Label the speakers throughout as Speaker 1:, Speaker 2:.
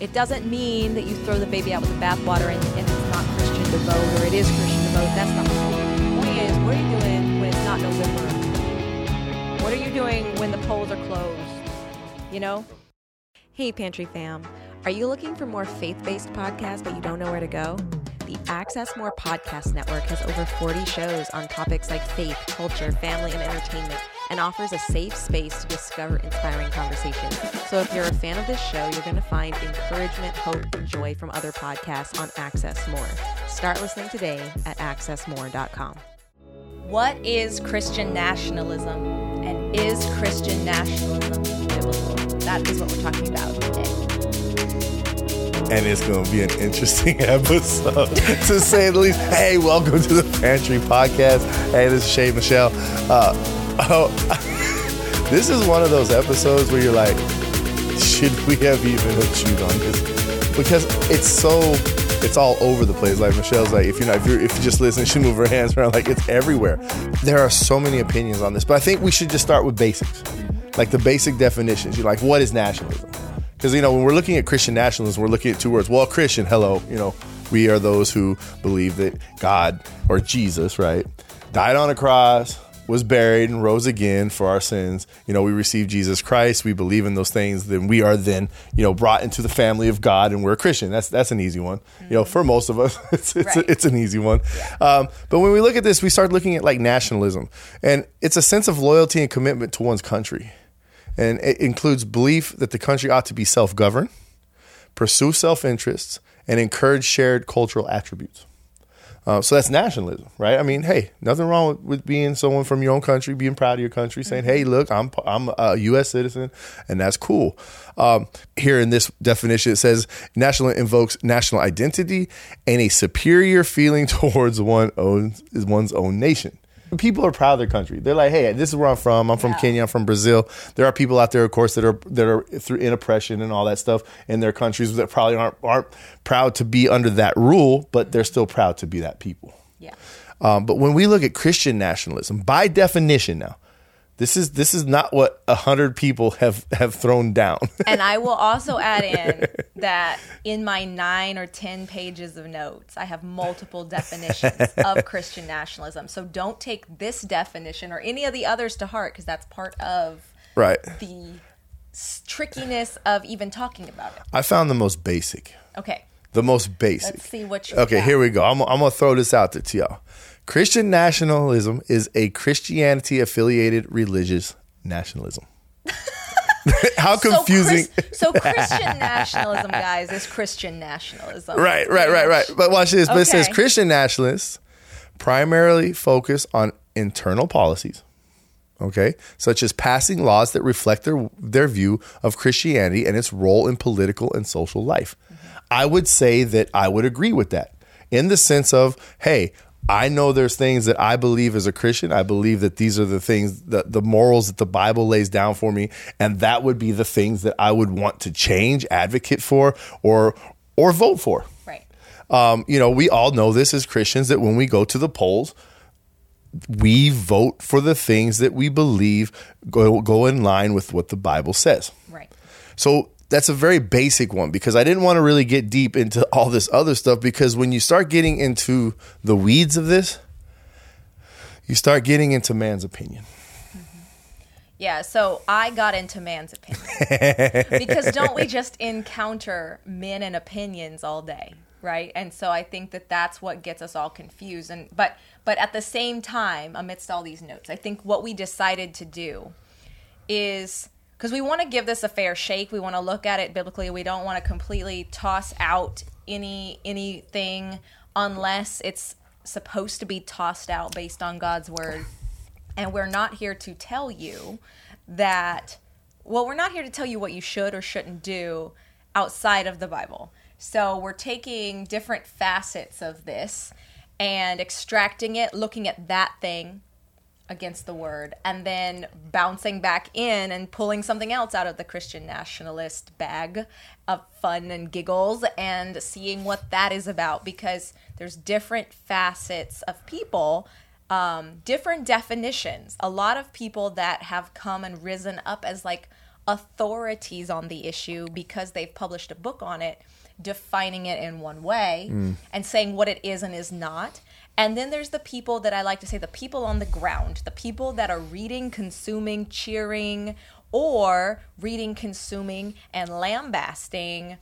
Speaker 1: It doesn't mean that you throw the baby out with the bathwater and, and it's not Christian to vote or it is Christian to vote. That's not the point. The point is, what are you doing when it's not November? What are you doing when the polls are closed? You know? Hey, Pantry fam. Are you looking for more faith based podcasts but you don't know where to go? The Access More Podcast Network has over 40 shows on topics like faith, culture, family, and entertainment, and offers a safe space to discover inspiring conversations. So if you're a fan of this show, you're going to find encouragement, hope, and joy from other podcasts on Access More. Start listening today at accessmore.com. What is Christian nationalism? And is Christian nationalism biblical? That is what we're talking about today
Speaker 2: and it's going to be an interesting episode to say the least. Hey, welcome to the Pantry Podcast. Hey, this is Shay Michelle. Uh, oh, this is one of those episodes where you're like, should we have even chewed on this? Because it's so, it's all over the place. Like Michelle's like, if you're not, if, you're, if you just listen, she move her hands around like it's everywhere. There are so many opinions on this, but I think we should just start with basics, like the basic definitions. You're like, what is nationalism? Because, you know, when we're looking at Christian nationalism, we're looking at two words. Well, Christian, hello, you know, we are those who believe that God or Jesus, right, died on a cross, was buried, and rose again for our sins. You know, we receive Jesus Christ, we believe in those things, then we are then, you know, brought into the family of God and we're a Christian. That's that's an easy one. Mm-hmm. You know, for most of us, it's it's, right. a, it's an easy one. Yeah. Um, but when we look at this, we start looking at like nationalism. And it's a sense of loyalty and commitment to one's country and it includes belief that the country ought to be self governed, pursue self interests, and encourage shared cultural attributes. Uh, so that's nationalism, right? I mean, hey, nothing wrong with, with, being someone from your own country, being proud of your country, saying, "Hey, look, I'm I'm a U.S. citizen, and that's cool." Um, here in this definition, it says national invokes national identity and a superior feeling towards one own one's own nation people are proud of their country. They're like, hey, this is where I'm from. I'm from yeah. Kenya. I'm from Brazil. There are people out there, of course, that are that are through in oppression and all that stuff in their countries that probably aren't aren't proud to be under that rule, but they're still proud to be that people.
Speaker 1: Yeah.
Speaker 2: Um, but when we look at Christian nationalism, by definition, now this is this is not what a hundred people have have thrown down.
Speaker 1: and I will also add in that in my nine or ten pages of notes, I have multiple definitions of Christian nationalism. So don't take this definition or any of the others to heart because that's part of
Speaker 2: right
Speaker 1: the trickiness of even talking about it.
Speaker 2: I found the most basic.
Speaker 1: Okay.
Speaker 2: The most basic.
Speaker 1: Let's see what you.
Speaker 2: Okay,
Speaker 1: got.
Speaker 2: here we go. I'm, I'm gonna throw this out there to y'all. Christian nationalism is a Christianity affiliated religious nationalism. How confusing.
Speaker 1: So, Chris, so, Christian nationalism, guys, is Christian nationalism.
Speaker 2: Right, right, right, right. But watch this. Okay. But it says Christian nationalists primarily focus on internal policies, okay, such as passing laws that reflect their, their view of Christianity and its role in political and social life. Mm-hmm. I would say that I would agree with that in the sense of, hey, I know there's things that I believe as a Christian. I believe that these are the things that the morals that the Bible lays down for me, and that would be the things that I would want to change, advocate for, or or vote for.
Speaker 1: Right.
Speaker 2: Um, you know, we all know this as Christians that when we go to the polls, we vote for the things that we believe go go in line with what the Bible says.
Speaker 1: Right.
Speaker 2: So that's a very basic one because I didn't want to really get deep into all this other stuff because when you start getting into the weeds of this, you start getting into man's opinion. Mm-hmm.
Speaker 1: Yeah, so I got into man's opinion. because don't we just encounter men and opinions all day, right? And so I think that that's what gets us all confused and but but at the same time amidst all these notes, I think what we decided to do is because we want to give this a fair shake. We want to look at it biblically. We don't want to completely toss out any anything unless it's supposed to be tossed out based on God's word. And we're not here to tell you that well, we're not here to tell you what you should or shouldn't do outside of the Bible. So we're taking different facets of this and extracting it, looking at that thing against the word and then bouncing back in and pulling something else out of the Christian nationalist bag of fun and giggles and seeing what that is about because there's different facets of people um, different definitions a lot of people that have come and risen up as like authorities on the issue because they've published a book on it, defining it in one way and saying what it is and is not. And then there's the people that I like to say the people on the ground, the people that are reading, consuming, cheering, or reading, consuming, and lambasting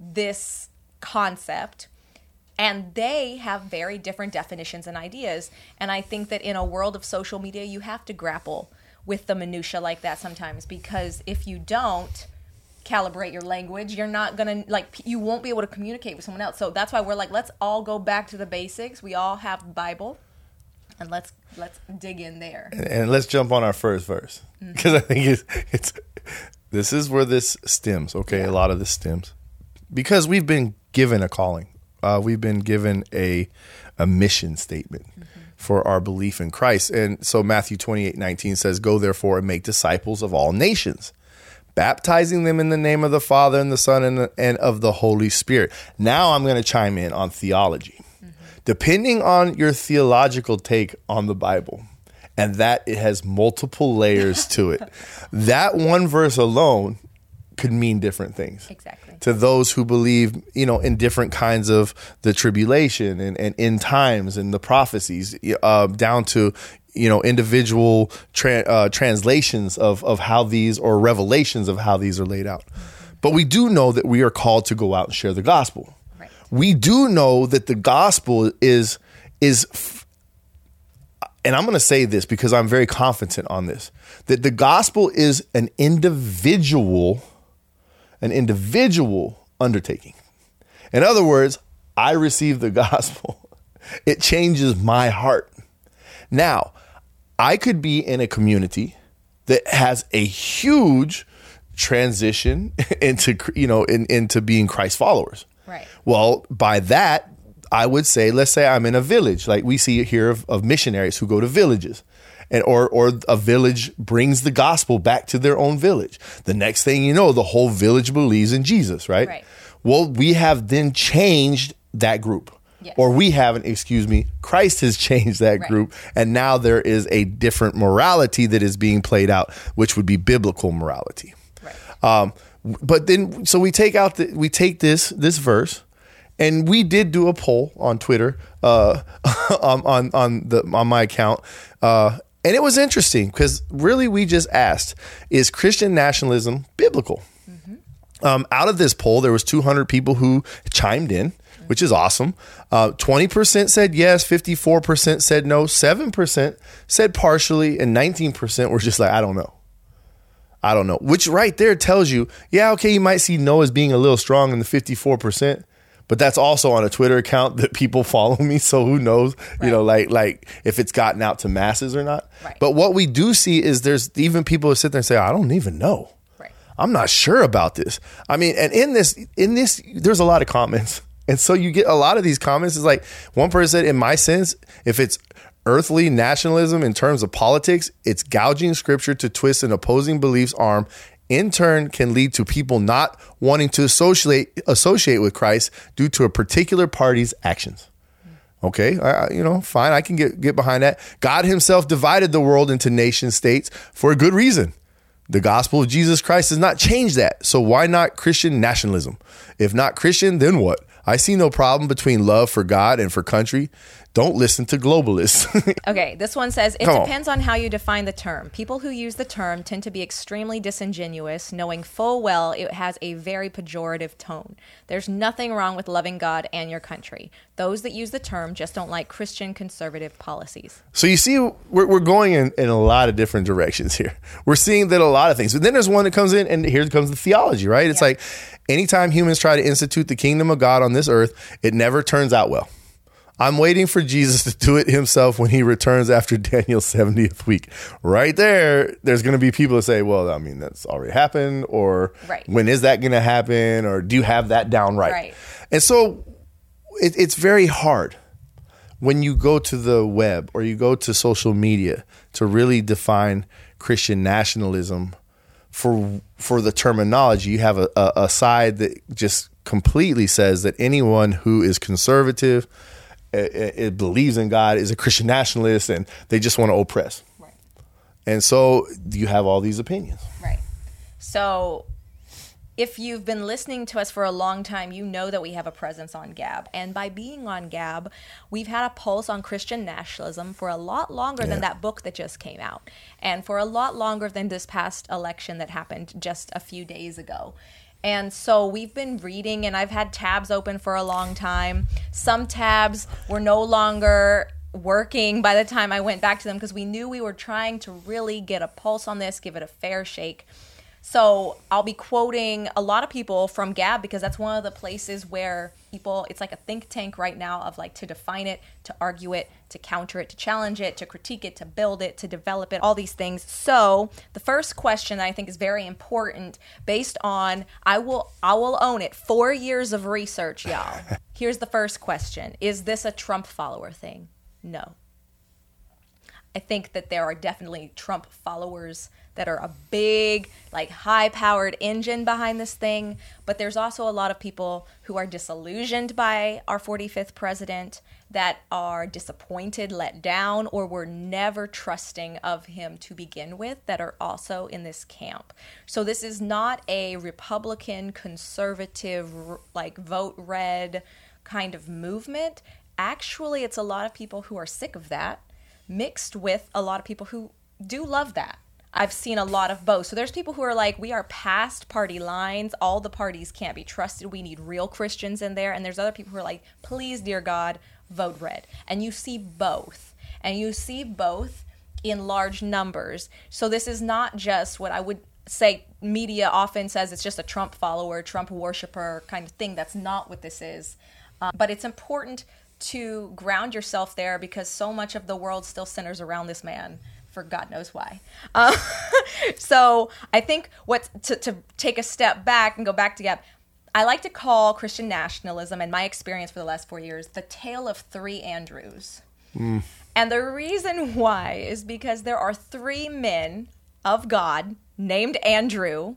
Speaker 1: this concept. And they have very different definitions and ideas. And i think that in a world of social media you have to grapple with the minutia like that sometimes because if you don't calibrate your language. You're not gonna like you won't be able to communicate with someone else. So that's why we're like let's all go back to the basics. We all have the bible and let's let's dig in there.
Speaker 2: And let's jump on our first verse. Because I think it's, it's this is where this stems. Okay, a lot of this stems. Because we've been given a calling. Uh, we've been given a a mission statement for our belief in Christ, and so Matthew twenty eight nineteen says, "Go therefore and make disciples of all nations." Baptizing them in the name of the Father and the Son and, and of the Holy Spirit. Now I'm going to chime in on theology. Depending on your theological take on the Bible, and that it has multiple layers to it. That one verse alone could mean different things.
Speaker 1: Exactly.
Speaker 2: To those who believe, you know, in different kinds of the tribulation and, and end times and the prophecies, uh, down to, you know, individual tra- uh, translations of, of how these or revelations of how these are laid out. But we do know that we are called to go out and share the gospel.
Speaker 1: Right.
Speaker 2: We do know that the gospel is is and I'm going to say this because I'm very confident on this that the gospel is an individual an individual undertaking. In other words, I receive the gospel. It changes my heart. Now, I could be in a community that has a huge transition into you know in, into being Christ followers.
Speaker 1: Right.
Speaker 2: Well, by that, I would say, let's say I'm in a village, like we see here of, of missionaries who go to villages. And, or, or a village brings the gospel back to their own village. The next thing you know, the whole village believes in Jesus, right?
Speaker 1: Right.
Speaker 2: Well, we have then changed that group.
Speaker 1: Yes.
Speaker 2: Or we haven't, excuse me, Christ has changed that
Speaker 1: Right.
Speaker 2: group. And now there is a different morality that is being played out, which would be biblical morality.
Speaker 1: Right.
Speaker 2: Um, but then, so we take out the, we take this this verse, and we did do a poll on Twitter, uh, on on on the on my account, uh, and it was interesting because really we just asked, is Christian nationalism biblical? Um, out of this poll, there was 200 people who chimed in, which is awesome. Uh, 20% said yes, 54% said no, 7% said partially, and 19% were just like, I don't know. I don't know. Which right there tells you, yeah, okay, you might see no as being a little strong in the 54%, but that's also on a Twitter account that people follow me. So who knows, you know, like like if it's gotten out to masses or not.
Speaker 1: Right.
Speaker 2: But what we do see is there's even people who sit there and say, I don't even know.
Speaker 1: Right.
Speaker 2: I'm not sure about this. I mean, and in this, in this, there's a lot of comments. And so you get a lot of these comments. Is like one person said, in my sense, if it's earthly nationalism in terms of politics, it's gouging scripture to twist an opposing belief's arm. In turn, can lead to people not wanting to associate associate with Christ due to a particular party's actions. Okay, I- you know, fine. I can get get behind that. God Himself divided the world into nation states for a good reason. The gospel of Jesus Christ does not change that. So why not Christian nationalism? If not Christian, then what? I see no problem between love for God and for country. Don't listen to globalists.
Speaker 1: Okay, this one says it
Speaker 2: Come on.
Speaker 1: depends on how you define the term. People who use the term tend to be extremely disingenuous, knowing full well it has a very pejorative tone. There's nothing wrong with loving God and your country. Those that use the term just don't like Christian conservative policies.
Speaker 2: So you see, we're, we're going in, in a lot of different directions here. We're seeing that a lot of things. But then there's one that comes in, and here comes the theology, right? It's
Speaker 1: Yeah.
Speaker 2: like anytime humans try to institute the kingdom of God on this earth, it never turns out well. I'm waiting for Jesus to do it himself when he returns after Daniel's 70th week. Right there, there's going to be people that say, well, I mean, that's already happened, or
Speaker 1: Right.
Speaker 2: when is that going to happen, or do you have that down right?
Speaker 1: Right.
Speaker 2: And so it, it's very hard when you go to the web or you go to social media to really define Christian nationalism for for the terminology, you have a, a, a side that just completely says that anyone who is conservative, it, it believes in God, is a Christian nationalist, and they just want to oppress.
Speaker 1: Right.
Speaker 2: And so you have all these opinions.
Speaker 1: Right. So if you've been listening to us for a long time, you know that we have a presence on Gab. And by being on Gab, we've had a pulse on Christian nationalism for a lot longer than that book that just came out, and for a lot longer than this past election that happened just a few days ago. And so we've been reading, and I've had tabs open for a long time. Some tabs were no longer working by the time I went back to them because we knew we were trying to really get a pulse on this, give it a fair shake. So I'll be quoting a lot of people from Gab because that's one of the places where people, it's like a think tank right now of like to define it, to argue it, to counter it, to challenge it, to critique it, to build it, to develop it, all these things. So the first question that I think is very important based on, I will, I will own it, four years of research, y'all. Here's the first question Is this a Trump follower thing? No. I think that there are definitely Trump followers that are a big, like high powered engine behind this thing. But there's also a lot of people who are disillusioned by our 45th president, that are disappointed, let down, or were never trusting of him to begin with, that are also in this camp. So this is not a Republican, conservative, like vote red kind of movement. Actually, it's a lot of people who are sick of that, mixed with a lot of people who do love that. I've seen a lot of both. So there's people who are like, we are past party lines. All the parties can't be trusted. We need real Christians in there. And there's other people who are like, please, dear God, vote red. And you see both. And you see both in large numbers. So this is not just what I would say media often says it's just a Trump follower, Trump worshiper kind of thing. That's not what this is. Um, but it's important to ground yourself there because so much of the world still centers around this man for God knows why. Uh, so I think what to, to take a step back and go back to Gab, I like to call Christian nationalism and my experience for the last four years the tale of three Andrews. Mm. And the reason why is because there are three men of God named Andrew,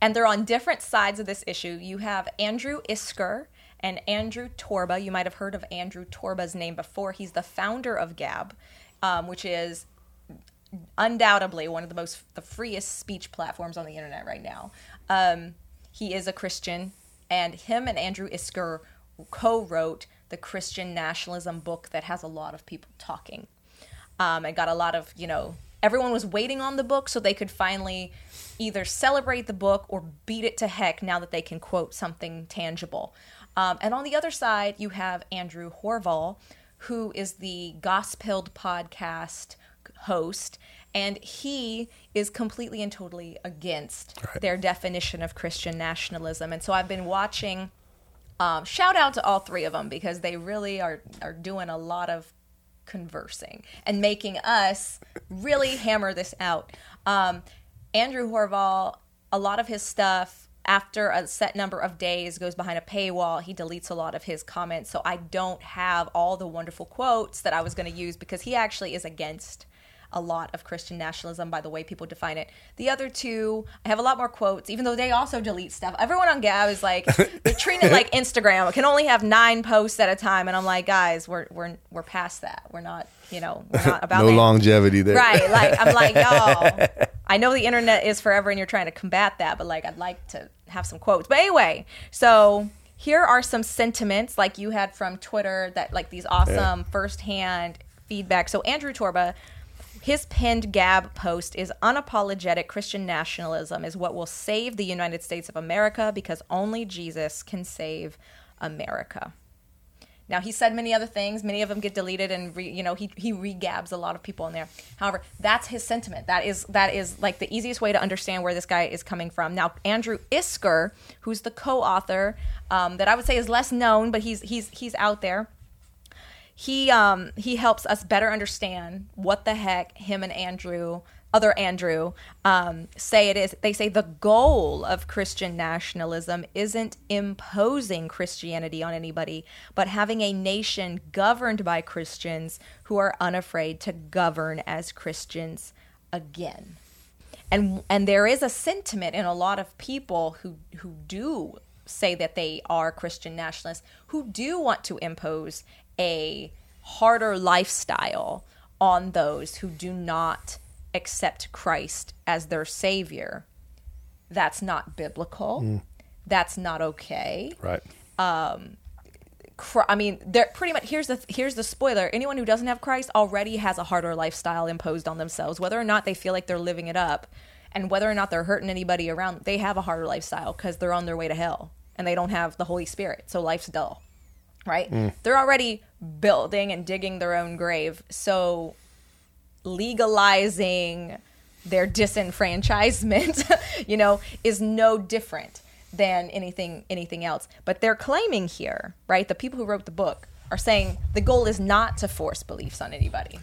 Speaker 1: and they're on different sides of this issue. You have Andrew Isker and Andrew Torba. You might have heard of Andrew Torba's name before. He's the founder of Gab, um, which is undoubtedly one of the most the freest speech platforms on the internet right now. Um, he is a Christian, and him and Andrew Isker co-wrote the Christian nationalism book that has a lot of people talking. Um, and got a lot of you know everyone was waiting on the book so they could finally either celebrate the book or beat it to heck now that they can quote something tangible. Um, and on the other side, you have Andrew Horval, who is the Gospelled podcast host and he is completely and totally against right. their definition of Christian nationalism. And so I've been watching. Um, shout out to all three of them because they really are are doing a lot of conversing and making us really hammer this out. Um, Andrew Horval, a lot of his stuff after a set number of days goes behind a paywall. He deletes a lot of his comments, so I don't have all the wonderful quotes that I was going to use because he actually is against a lot of Christian nationalism by the way people define it. The other two, I have a lot more quotes, even though they also delete stuff. Everyone on Gab is like they're treating it like Instagram. It can only have nine posts at a time, and I'm like, guys, we're we're we're past that. We're not, you know, we're not about
Speaker 2: no longevity there,
Speaker 1: right? Like I'm like, y'all. I know the internet is forever, and you're trying to combat that, but like I'd like to have some quotes. But anyway, so here are some sentiments like you had from Twitter that like these awesome yeah. firsthand feedback. So Andrew Torba his pinned Gab post is unapologetic Christian nationalism is what will save the United States of America because only Jesus can save America. Now he said many other things. Many of them get deleted, and re, you know he he regabs a lot of people in there. However, that's his sentiment. That is that is like the easiest way to understand where this guy is coming from. Now Andrew Isker, who's the co-author, um, that I would say is less known, but he's he's he's out there he um he helps us better understand what the heck him and Andrew other Andrew um, say it is. They say the goal of Christian nationalism isn't imposing Christianity on anybody, but having a nation governed by Christians who are unafraid to govern as Christians again. And and there is a sentiment in a lot of people who who do say that they are Christian nationalists who do want to impose a harder lifestyle on those who do not accept Christ as their savior. That's not biblical. Hmm. That's not okay.
Speaker 2: Right.
Speaker 1: Um, cr- I mean, they're pretty much here's the here's the spoiler. Anyone who doesn't have Christ already has a harder lifestyle imposed on themselves, whether or not they feel like they're living it up, and whether or not they're hurting anybody around. They have a harder lifestyle because they're on their way to hell and they don't have the Holy Spirit, so life's dull, right? Mm. They're already building and digging their own grave, so legalizing their disenfranchisement, you know, is no different than anything anything else. But they're claiming here, right? The people who wrote the book are saying the goal is not to force beliefs on anybody.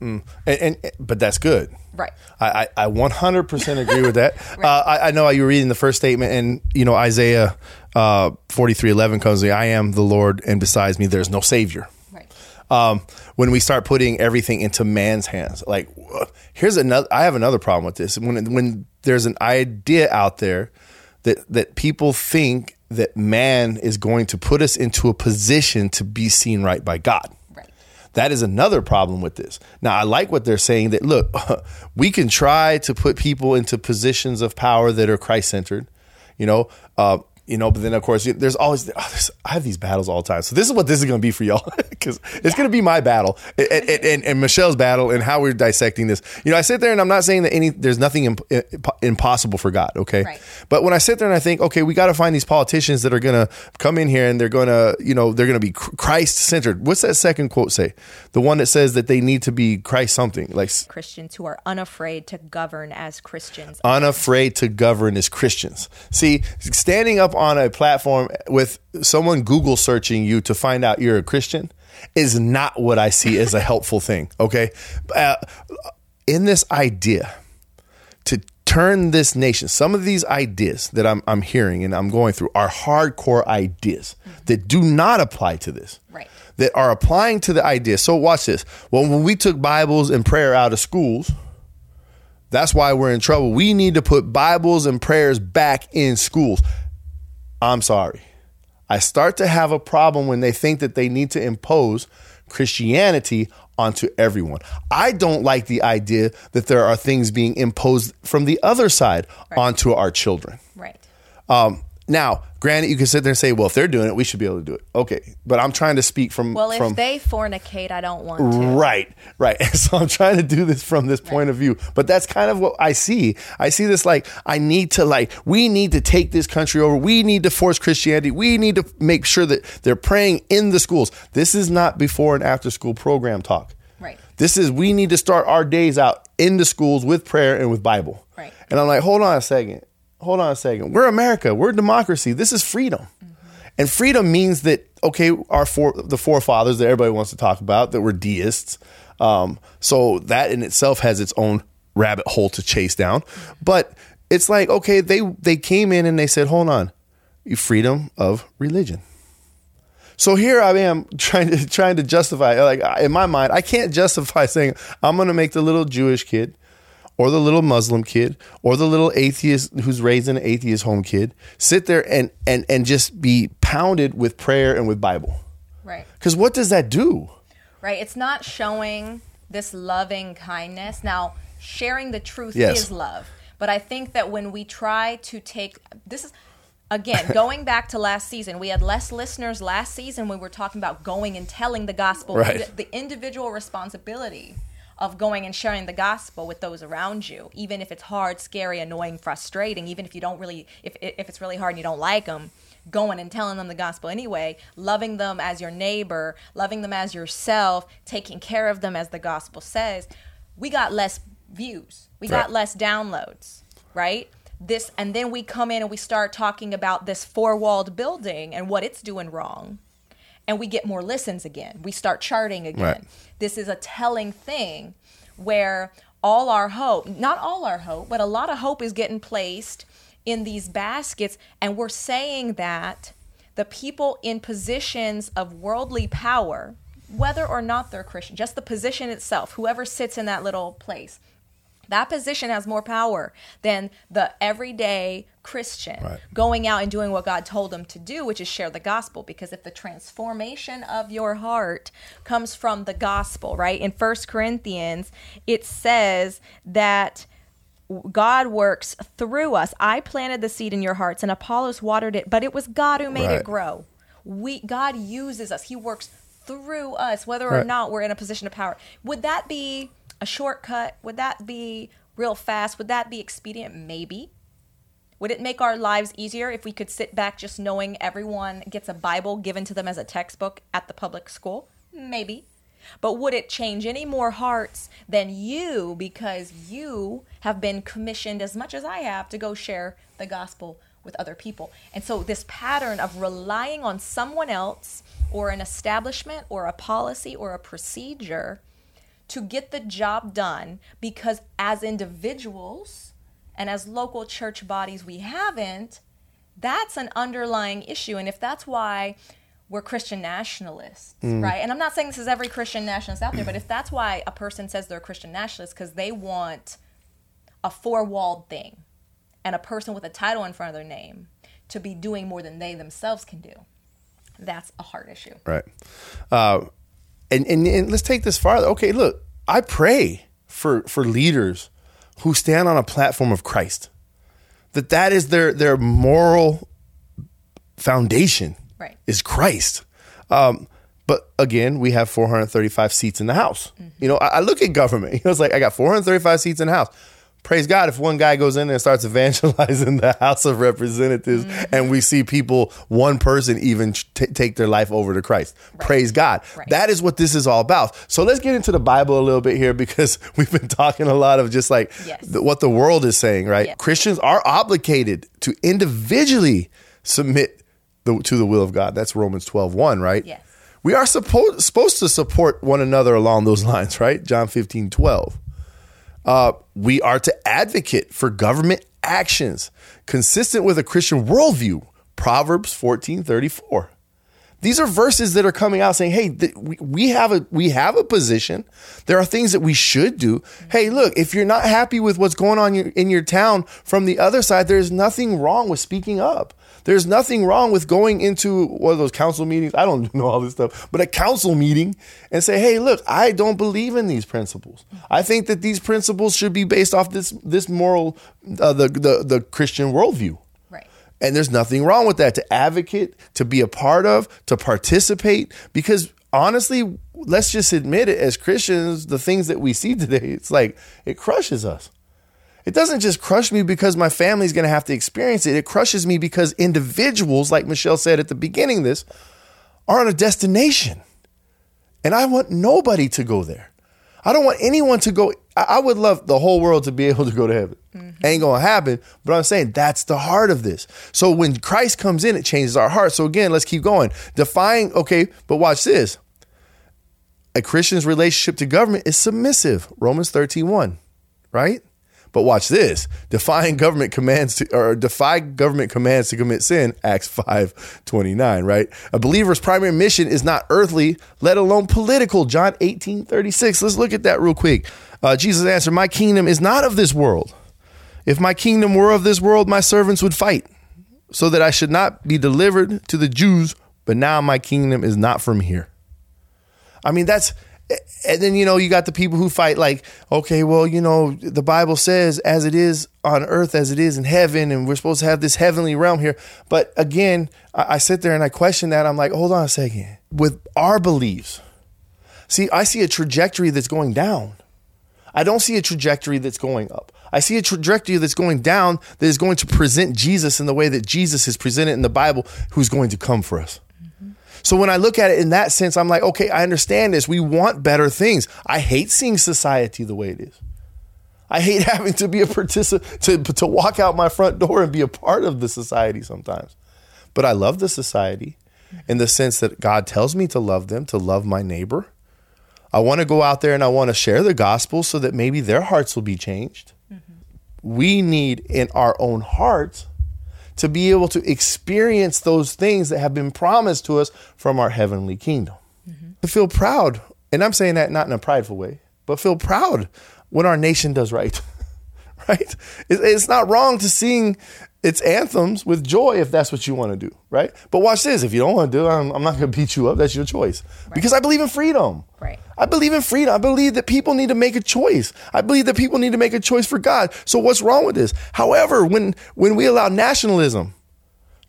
Speaker 2: And, and but that's good.
Speaker 1: Right.
Speaker 2: I, I, I 100% agree with that. uh, I, I know you were reading the first statement, and you know Isaiah uh, 43:11 comes. I am the Lord, and besides me, there's no Savior.
Speaker 1: Right.
Speaker 2: um, when we start putting everything into man's hands. Like, uh, here's another. I have another problem with this. When when there's an idea out there that that people think that man is going to put us into a position to be seen right by God. That is another problem with this. Now, I like what they're saying that look, we can try to put people into positions of power that are Christ centered, you know, uh, you know, but then of course there's always oh, there's, I have these battles all the time. So this is what this is going to be for y'all because it's going to be my battle and, and, and, and Michelle's battle and how we're dissecting this. You know, I sit there and I'm not saying that any there's nothing imp, impossible for God. Okay,
Speaker 1: Right.
Speaker 2: but when I sit there and I think, okay, we got to find these politicians that are going to come in here and they're going to, you know, they're going to be Christ centered. What's that second quote say? The one that says that they need to be Christ something, like
Speaker 1: Christians who are unafraid to govern as Christians.
Speaker 2: unafraid to govern as Christians. See, standing up on a platform with someone Google searching you to find out you're a Christian is not what I see as a helpful thing. Okay. Uh, in this idea, to turn this nation. Some of these ideas that I'm, I'm hearing and I'm going through are hardcore ideas that do not apply to this.
Speaker 1: Right.
Speaker 2: That are applying to the idea. So watch this. Well, when we took Bibles and prayer out of schools, that's why we're in trouble. We need to put Bibles and prayers back in schools. I'm sorry. I start to have a problem when they think that they need to impose Christianity onto everyone. I don't like the idea that there are things being imposed from the other side onto our children.
Speaker 1: Right.
Speaker 2: Um, now, granted, you can sit there and say, "Well, if they're doing it, we should be able to do it." Okay, but I'm trying to speak from
Speaker 1: Well, if
Speaker 2: from
Speaker 1: they fornicate, I don't want to.
Speaker 2: Right, right. So I'm trying to do this from this point of view. But that's kind of what I see. I see this like I need to like we need to take this country over. We need to force Christianity. We need to make sure that they're praying in the schools. This is not before and after school program talk.
Speaker 1: Right.
Speaker 2: This is we need to start our days out in the schools with prayer and with Bible.
Speaker 1: Right.
Speaker 2: And I'm like, hold on a second. Hold on a second. We're America. We're democracy. This is freedom. And freedom means that okay, our four the forefathers that everybody wants to talk about that were deists. Um, so that in itself has its own rabbit hole to chase down. But it's like okay, they they came in and they said, hold on, you freedom of religion. So here I am trying to trying to justify like in my mind I can't justify saying I'm going to make the little Jewish kid or the little Muslim kid or the little atheist who's raised in an atheist home kid sit there and and and just be pounded with prayer and with Bible.
Speaker 1: Right.
Speaker 2: Cuz what does that do?
Speaker 1: Right. It's not showing this loving kindness. Now, sharing the truth
Speaker 2: Yes.
Speaker 1: is love. But I think that when we try to take this is again going back to last season, we had less listeners last season when we were talking about going and telling the gospel,
Speaker 2: Right.
Speaker 1: the, the individual responsibility of going and sharing the gospel with those around you, even if it's hard, scary, annoying, frustrating, even if you don't really, if, if it's really hard and you don't like them, going and telling them the gospel anyway, loving them as your neighbor, loving them as yourself, taking care of them as the gospel says, we got less views, we got less downloads, right? This, and then we come in and we start talking about this four walled building and what it's doing wrong and we get more listens again. We start charting again.
Speaker 2: Right.
Speaker 1: This is a telling thing where all our hope, not all our hope, but a lot of hope is getting placed in these baskets. And we're saying that the people in positions of worldly power, whether or not they're Christian, just the position itself, whoever sits in that little place, that position has more power than the everyday Christian
Speaker 2: Right.
Speaker 1: going out and doing what God told them to do, which is share the gospel. Because if the transformation of your heart comes from the gospel, right? In First Corinthians, it says that God works through us. I planted the seed in your hearts and Apollos watered it, but it was God who made
Speaker 2: Right.
Speaker 1: it grow. We God uses us. He works through us whether or not we're in a position of power. Would that be a shortcut? Would that be real fast? Would that be expedient? Maybe. Would it make our lives easier if we could sit back just knowing everyone gets a Bible given to them as a textbook at the public school? Maybe. But would it change any more hearts than you because you have been commissioned as much as I have to go share the gospel with other people? And so, this pattern of relying on someone else or an establishment or a policy or a procedure to get the job done because as individuals and as local church bodies we haven't that's an underlying issue and if that's why we're christian nationalists right and i'm not saying this is every christian nationalist out there but if that's why a person says they're a christian nationalist because they want a four-walled thing and a person with a title in front of their name to be doing more than they themselves can do that's a hard issue
Speaker 2: Right. Uh, and, and and let's take this farther. Okay, look, I pray for for leaders who stand on a platform of Christ. That that is their their moral foundation.
Speaker 1: Right.
Speaker 2: Is Christ. Um, but again, we have 435 seats in the House. You know, I, I look at government. You know, it's like I got 435 seats in the House. Praise God if one guy goes in there and starts evangelizing the House of Representatives, mm-hmm. and we see people, one person even t- take their life over to Christ. Praise God.
Speaker 1: Right.
Speaker 2: That is what this is all about. So let's get into the Bible a little bit here because we've been talking a lot of just like
Speaker 1: Yes.
Speaker 2: the, what the world is saying, right? Christians are obligated to individually submit the, to the will of God. That's Romans 12, 1, right?
Speaker 1: Yes.
Speaker 2: We are supposed supposed to support one another along those lines, right? John 15, 12. Uh, we are to advocate for government actions consistent with a Christian worldview. Proverbs 14, 34. These are verses that are coming out saying, "Hey, th- we, have a we have a position. There are things that we should do. Hey, look, if you're not happy with what's going on your, in your town from the other side, there's nothing wrong with speaking up. There's nothing wrong with going into one of those council meetings. I don't know all this stuff, but a council meeting and say, "Hey, look, I don't believe in these principles. I think that these principles should be based off this this moral, uh, the, the the Christian worldview."
Speaker 1: right
Speaker 2: And there's nothing wrong with that to advocate, to be a part of, to participate. Because honestly, let's just admit it as Christians, the things that we see today, it's like it crushes us. It doesn't just crush me because my family's going to have to experience it. It crushes me because individuals, like Michelle said at the beginning of this, are on a destination. And I want nobody to go there. I don't want anyone to go. I would love the whole world to be able to go to heaven. Mm-hmm. Ain't gonna happen, but I'm saying that's the heart of this. So when Christ comes in, it changes our heart. So again, let's keep going. Defying, okay, but watch this. A Christian's relationship to government is submissive. Romans 13, 1, right? But watch this. Defying government commands to or defy government commands to commit sin, Acts 5, 29, right? A believer's primary mission is not earthly, let alone political. John 18, 36. Let's look at that real quick. Uh, Jesus answered, My kingdom is not of this world. If my kingdom were of this world, my servants would fight, so that I should not be delivered to the Jews, but now my kingdom is not from here. I mean, that's, and then, you know, you got the people who fight like, okay, well, you know, the Bible says as it is on earth, as it is in heaven, and we're supposed to have this heavenly realm here. But again, I, I sit there and I question that. I'm like, hold on a second. With our beliefs, see, I see a trajectory that's going down. I don't see a trajectory that's going up. I see a trajectory that's going down that is going to present Jesus in the way that Jesus is presented in the Bible, who's going to come for us. So when I look at it in that sense, I'm like, okay, I understand this. We want better things. I hate seeing society the way it is. I hate having to be a participant, to, to walk out my front door and be a part of the society sometimes. But I love the society in the sense that God tells me to love them, to love my neighbor. I want to go out there and I want to share the gospel so that maybe their hearts will be changed. Mm-hmm. We need in our own hearts to be able to experience those things that have been promised to us from our heavenly kingdom. Mm-hmm. To feel proud, and I'm saying that not in a prideful way, but feel proud when our nation does right. right? It's not wrong to sing its anthems with joy if that's what you want to do, right? But watch this. If you don't want to do it, I'm, I'm not going to beat you up. That's your choice. Because I believe in freedom.
Speaker 1: Right.
Speaker 2: I believe in freedom. I believe that people need to make a choice. I believe that people need to make a choice for God. So what's wrong with this? However, when when we allow nationalism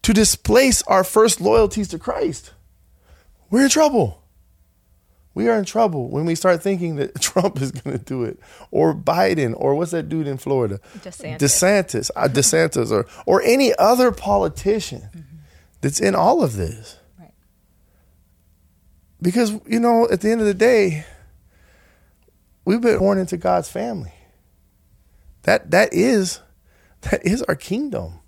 Speaker 2: to displace our first loyalties to Christ, we're in trouble. We are in trouble when we start thinking that Trump is going to do it, or Biden, or what's that dude in Florida,
Speaker 1: DeSantis.
Speaker 2: DeSantis, uh, DeSantis, or or any other politician that's in all of this.
Speaker 1: Right.
Speaker 2: Because you know, at the end of the day, we've been born into God's family. That that is that is our kingdom.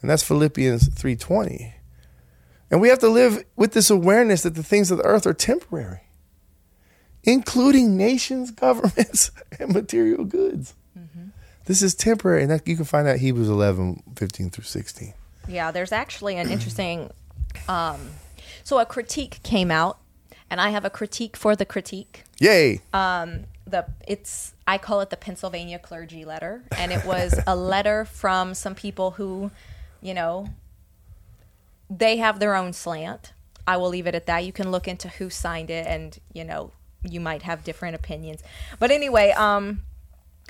Speaker 2: And that's Philippians 3:20. And we have to live with this awareness that the things of the earth are temporary, including nations, governments, and material goods. This is temporary. And that, you can find out Hebrews 11, 15 through 16.
Speaker 1: Yeah, there's actually an interesting. Um, so a critique came out, and I have a critique for the critique.
Speaker 2: Yay.
Speaker 1: the it's I call it the Pennsylvania clergy letter, and it was a letter from some people who, you know, they have their own slant. I will leave it at that. You can look into who signed it, and you know, you might have different opinions. But anyway, um,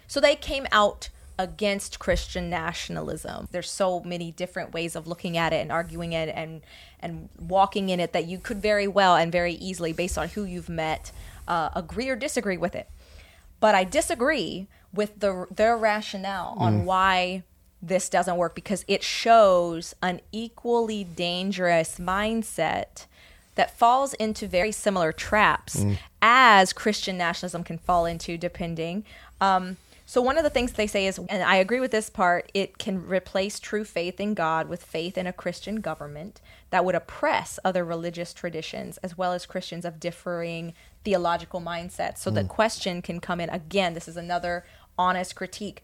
Speaker 1: so they came out against Christian nationalism. There's so many different ways of looking at it and arguing it and and walking in it that you could very well and very easily, based on who you've met, uh, agree or disagree with it. But I disagree with the their rationale on why this doesn't work because it shows an equally dangerous mindset that falls into very similar traps as Christian nationalism can fall into, depending. Um, so one of the things they say is, and I agree with this part, it can replace true faith in God with faith in a Christian government that would oppress other religious traditions as well as Christians of differing theological mindsets. So the question can come in again. This is another honest critique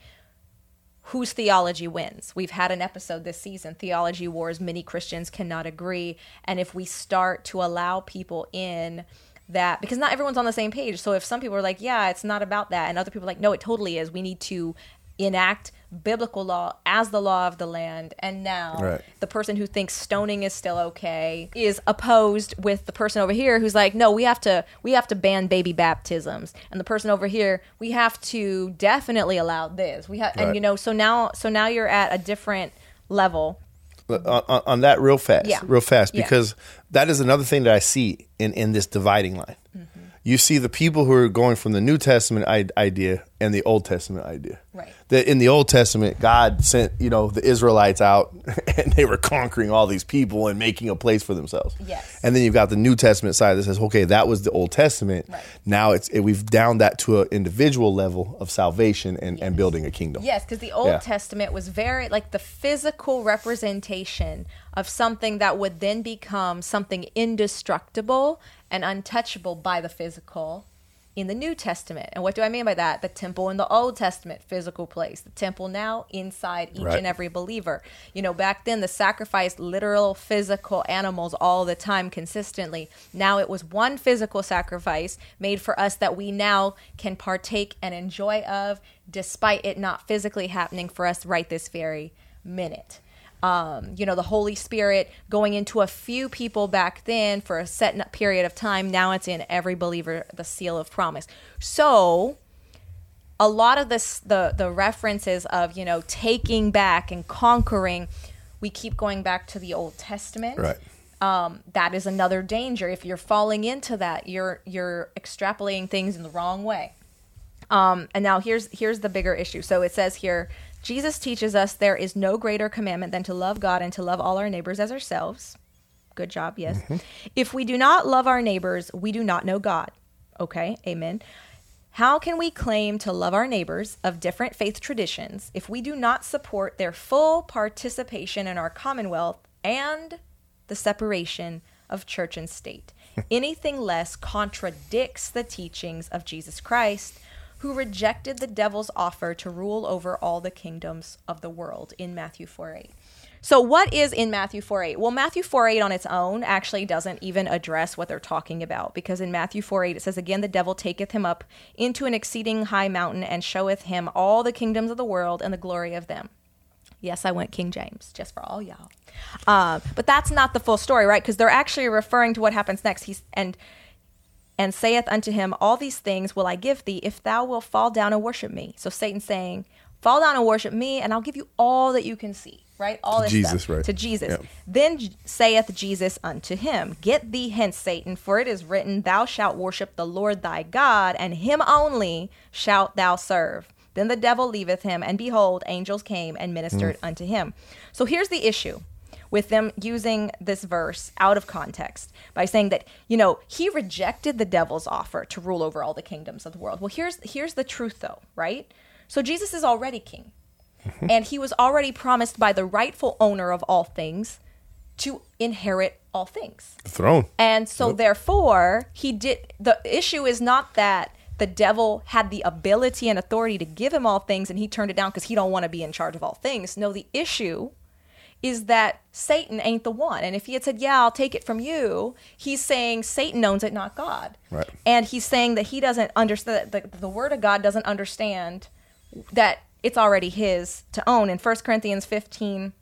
Speaker 1: whose theology wins. We've had an episode this season, Theology Wars. Many Christians cannot agree. And if we start to allow people in that, because not everyone's on the same page. So if some people are like, yeah, it's not about that, and other people are like, no, it totally is. We need to enact biblical law as the law of the land. And now
Speaker 2: Right.
Speaker 1: the person who thinks stoning is still okay is opposed with the person over here who's like no we have to we have to ban baby baptisms and the person over here we have to definitely allow this we have and you know so now so now you're at a different level
Speaker 2: on, on, that real fast,
Speaker 1: Yeah.
Speaker 2: real fast,
Speaker 1: Yeah.
Speaker 2: because that is another thing that I see in, in this dividing line. You see the people who are going from the New Testament idea and the Old Testament idea.
Speaker 1: Right.
Speaker 2: That in the Old Testament, God sent you know the Israelites out, and they were conquering all these people and making a place for themselves.
Speaker 1: Yes.
Speaker 2: And then you've got the New Testament side that says, okay, that was the Old Testament.
Speaker 1: Right.
Speaker 2: Now it's it, we've down that to an individual level of salvation and, and building a kingdom.
Speaker 1: Yes, because the Old
Speaker 2: Yeah.
Speaker 1: Testament was very like the physical representation of something that would then become something indestructible and untouchable by the physical in the New Testament. And what do I mean by that? The temple in the Old Testament, physical place. The temple now inside each
Speaker 2: Right.
Speaker 1: and every believer. You know, back then the sacrificed literal physical animals all the time consistently. Now it was one physical sacrifice made for us that we now can partake and enjoy of despite it not physically happening for us right this very minute. Um, you know, the Holy Spirit going into a few people back then for a set period of time. Now it's in every believer, the seal of promise. So, a lot of this the the references of you know taking back and conquering we keep going back to the old testament
Speaker 2: Right.
Speaker 1: um, that is another danger if you're falling into that you're you're extrapolating things in the wrong way um, and now here's here's the bigger issue so it says here jesus teaches us there is no greater commandment than to love god and to love all our neighbors as ourselves. Good job yes. Mm-hmm. If we do not love our neighbors we do not know god. Okay amen. How can we claim to love our neighbors of different faith traditions if we do not support their full participation in our commonwealth and the separation of church and state? Anything less contradicts the teachings of Jesus Christ, who rejected the devil's offer to rule over all the kingdoms of the world in Matthew 4 8. So, what is in Matthew 4 8? Well, Matthew 4 8 on its own actually doesn't even address what they're talking about because in Matthew 4 8 it says, Again, the devil taketh him up into an exceeding high mountain and showeth him all the kingdoms of the world and the glory of them. Yes, I went King James just for all y'all. Uh, but that's not the full story, right? Because they're actually referring to what happens next. He's and and saith unto him, All these things will I give thee if thou wilt fall down and worship me. So Satan saying, Fall down and worship me, and I'll give you all that you can see. Right? All this
Speaker 2: Jesus,
Speaker 1: stuff.
Speaker 2: right.
Speaker 1: To Jesus.
Speaker 2: Yep.
Speaker 1: Then saith Jesus unto him, Get thee hence, Satan, for it is written, Thou shalt worship the Lord thy God, and him only shalt thou serve. Then the devil leaveth him, and behold, angels came and ministered mm. unto him. So here's the issue with them using this verse out of context by saying that you know he rejected the devil's offer to rule over all the kingdoms of the world. Well here's here's the truth though right? So jesus is already king. And he was already promised by the rightful owner of all things to inherit all things.
Speaker 2: The throne.
Speaker 1: and so therefore he did the issue is not that the devil had the ability and authority to give him all things and he turned it down because he don't want to be in charge of all things. No the issue is that satan ain't the one and if he had said yeah i'll take it from you he's saying satan owns it not god
Speaker 2: Right.
Speaker 1: and he's saying that he doesn't understand the, the word of god doesn't understand that it's already his to own in 1 corinthians 15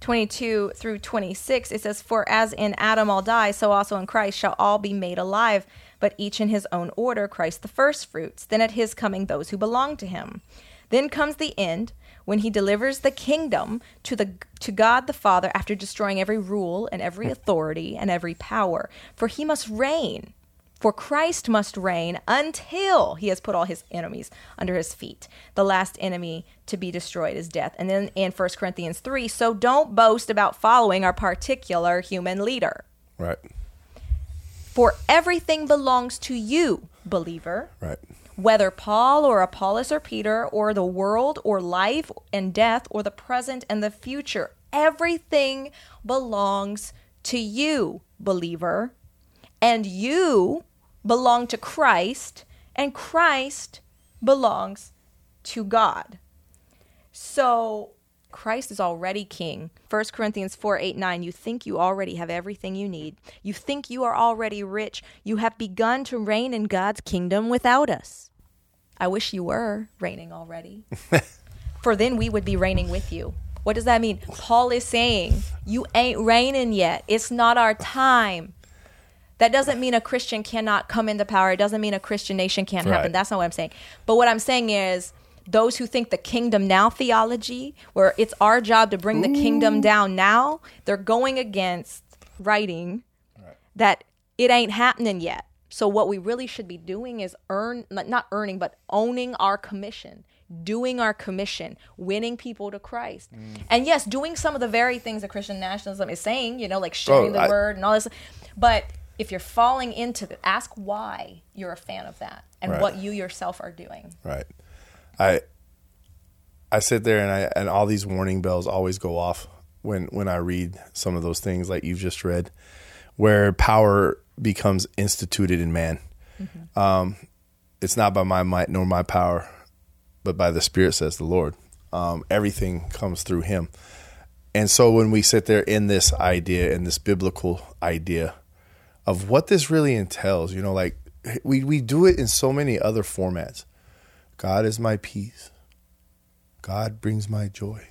Speaker 1: 22 through 26, it says, For as in Adam all die, so also in Christ shall all be made alive, but each in his own order, Christ the firstfruits, then at his coming those who belong to him. Then comes the end, when he delivers the kingdom to the to God the Father after destroying every rule and every authority and every power. For he must reign for Christ must reign until he has put all his enemies under his feet. The last enemy to be destroyed is death. And then in 1 Corinthians 3, so don't boast about following our particular human leader.
Speaker 2: Right.
Speaker 1: For everything belongs to you, believer.
Speaker 2: Right.
Speaker 1: Whether Paul or Apollos or Peter or the world or life and death or the present and the future, everything belongs to you, believer. And you belong to Christ, and Christ belongs to God. So Christ is already king. 1 Corinthians 4 8 9. You think you already have everything you need. You think you are already rich. You have begun to reign in God's kingdom without us. I wish you were reigning already. For then we would be reigning with you. What does that mean? Paul is saying, You ain't reigning yet. It's not our time. That doesn't mean a Christian cannot come into power. It doesn't mean a Christian nation can't
Speaker 2: Right.
Speaker 1: happen. That's not what I'm saying. But what I'm saying is those who think the kingdom now theology, where it's our job to bring the kingdom down now, they're going against writing that it ain't happening yet. So what we really should be doing is earn not earning but owning our commission, doing our commission, winning people to Christ.
Speaker 2: Mm.
Speaker 1: And yes, doing some of the very things that Christian nationalism is saying, you know, like sharing
Speaker 2: Oh,
Speaker 1: the
Speaker 2: I-
Speaker 1: word and all this. But if you're falling into the ask why you're a fan of that and
Speaker 2: Right.
Speaker 1: what you yourself are doing.
Speaker 2: Right. I I sit there and I and all these warning bells always go off when when I read some of those things like you've just read, where power becomes instituted in man. Um, it's not by my might nor my power, but by the Spirit, says the Lord. Um, everything comes through Him. And so when we sit there in this idea, in this biblical idea of what this really entails, you know, like we, we do it in so many other formats. God is my peace. God brings my joy.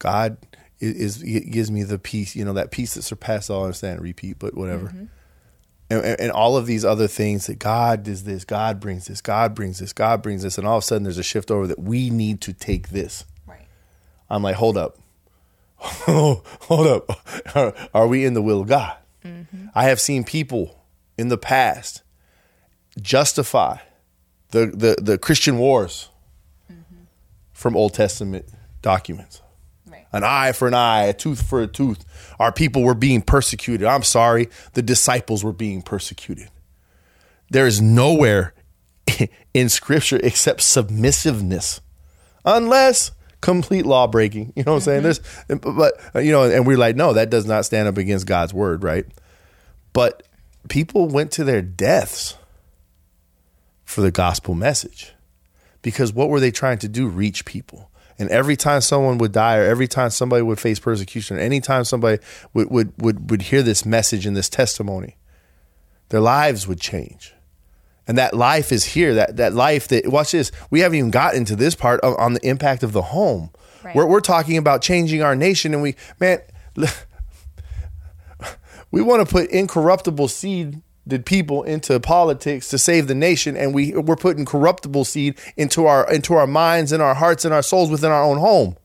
Speaker 2: God is, is gives me the peace, you know, that peace that surpasses all understanding. Repeat, but whatever. Mm-hmm. And, and, and all of these other things that God does this, God brings this, God brings this, God brings this, and all of a sudden there's a shift over that we need to take this.
Speaker 1: Right.
Speaker 2: I'm like, hold up, hold up, are, are we in the will of God? Mm-hmm. I have seen people in the past justify the the, the Christian wars mm-hmm. from Old Testament documents. An eye for an eye, a tooth for a tooth. Our people were being persecuted. I'm sorry, the disciples were being persecuted. There is nowhere in Scripture except submissiveness, unless complete law breaking. You know what I'm saying? Mm-hmm. There's, but you know, and we're like, no, that does not stand up against God's word, right? But people went to their deaths for the gospel message because what were they trying to do? Reach people. And every time someone would die, or every time somebody would face persecution, or anytime somebody would, would, would, would hear this message and this testimony, their lives would change. And that life is here. That that life that watch this. We haven't even gotten to this part of, on the impact of the home.
Speaker 1: Right.
Speaker 2: We're we're talking about changing our nation, and we man, we want to put incorruptible seed corrupted people into politics to save the nation, and we we're putting corruptible seed into our into our minds and our hearts and our souls within our own home.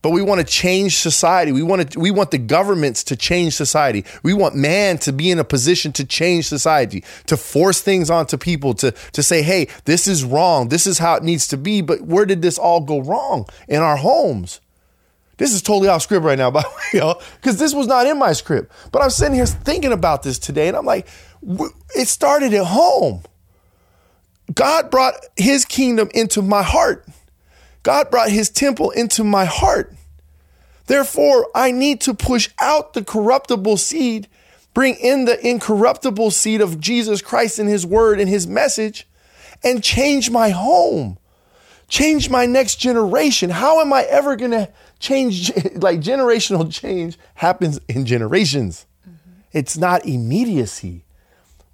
Speaker 2: But we want to change society. We want to we want the governments to change society. We want man to be in a position to change society, to force things onto people, to to say, "Hey, this is wrong. This is how it needs to be." But where did this all go wrong in our homes? This is totally off script right now, by the way, because this was not in my script. But I'm sitting here thinking about this today, and I'm like, it started at home. God brought His kingdom into my heart. God brought his temple into my heart. Therefore, I need to push out the corruptible seed, bring in the incorruptible seed of Jesus Christ and his word and his message, and change my home, change my next generation. How am I ever going to change? Like generational change happens in generations, mm-hmm. it's not immediacy.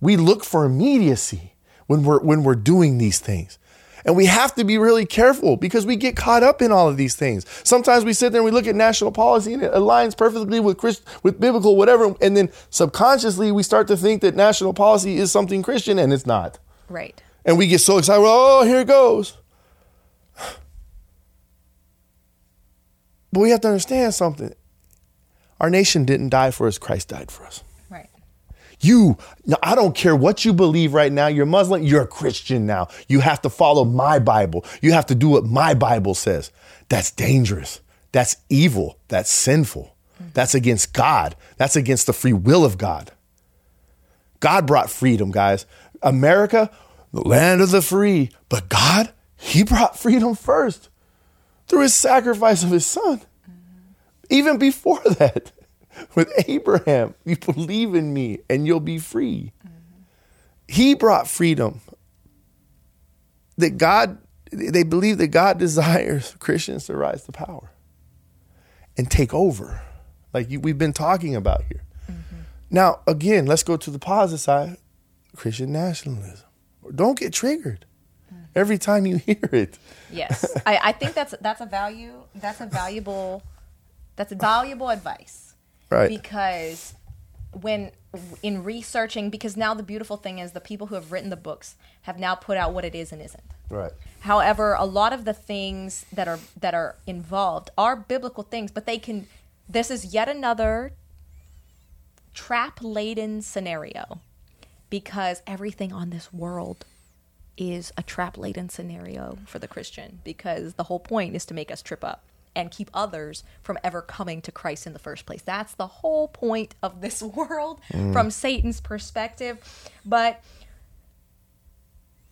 Speaker 2: We look for immediacy when we're, when we're doing these things. And we have to be really careful because we get caught up in all of these things. Sometimes we sit there and we look at national policy and it aligns perfectly with Christ, with biblical whatever, and then subconsciously we start to think that national policy is something Christian and it's not.
Speaker 1: Right.
Speaker 2: And we get so excited. Oh, here it goes. But we have to understand something. Our nation didn't die for us, Christ died for us. Right. You, I don't care what you believe right now. You're Muslim, you're a Christian now. You have to follow my Bible. You have to do what my Bible says. That's dangerous. That's evil. That's sinful. That's against God. That's against the free will of God. God brought freedom, guys. America, the land of the free. But God, He brought freedom first through His sacrifice of His Son. Even before that with Abraham. You believe in me and you'll be free. He brought freedom. That God, they believe that God desires Christians to rise to power and take over, like we've been talking about here. Mm-hmm. Now, again, let's go to the positive side Christian nationalism. Don't get triggered. Every time you hear it.
Speaker 1: Yes, I, I think that's that's a value. That's a valuable. That's a valuable advice
Speaker 2: Right.
Speaker 1: Because when in researching, because now the beautiful thing is the people who have written the books have now put out what it is and isn't.
Speaker 2: Right.
Speaker 1: However, a lot of the things that are that are involved are biblical things, but they can. This is yet another trap laden scenario because everything on this world is a trap laden scenario for the Christian because the whole point is to make us trip up and keep others from ever coming to Christ in the first place. That's the whole point of this world mm. from Satan's perspective. But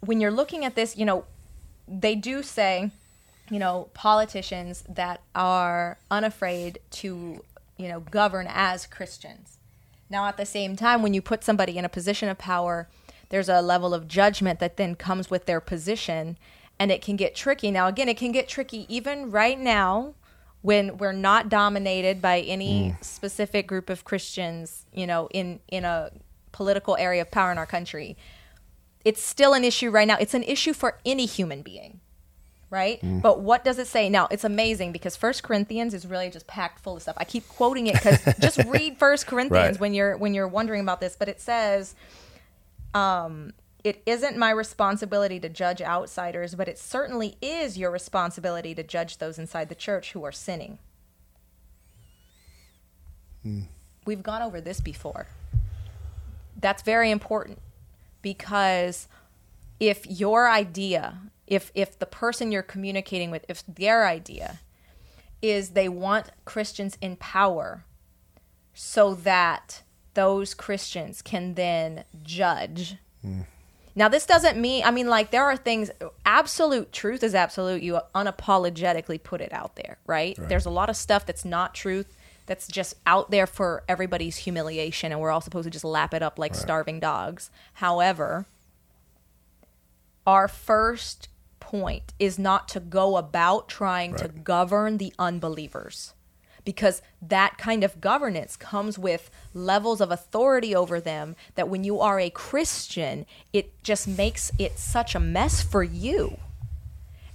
Speaker 1: when you're looking at this, you know, they do say, you know, politicians that are unafraid to, you know, govern as Christians. Now, at the same time, when you put somebody in a position of power, there's a level of judgment that then comes with their position and it can get tricky. Now, again, it can get tricky even right now when we're not dominated by any mm. specific group of Christians, you know, in in a political area of power in our country. It's still an issue right now. It's an issue for any human being. Right? Mm. But what does it say? Now, it's amazing because First Corinthians is really just packed full of stuff. I keep quoting it cuz just read First Corinthians right. when you're when you're wondering about this, but it says um it isn't my responsibility to judge outsiders, but it certainly is your responsibility to judge those inside the church who are sinning. Hmm. We've gone over this before. That's very important because if your idea, if if the person you're communicating with, if their idea is they want Christians in power so that those Christians can then judge mm now, this doesn't mean, I mean, like, there are things, absolute truth is absolute. You unapologetically put it out there, right? right? There's a lot of stuff that's not truth, that's just out there for everybody's humiliation, and we're all supposed to just lap it up like right. starving dogs. However, our first point is not to go about trying right. to govern the unbelievers because that kind of governance comes with levels of authority over them that when you are a Christian, it just makes it such a mess for you.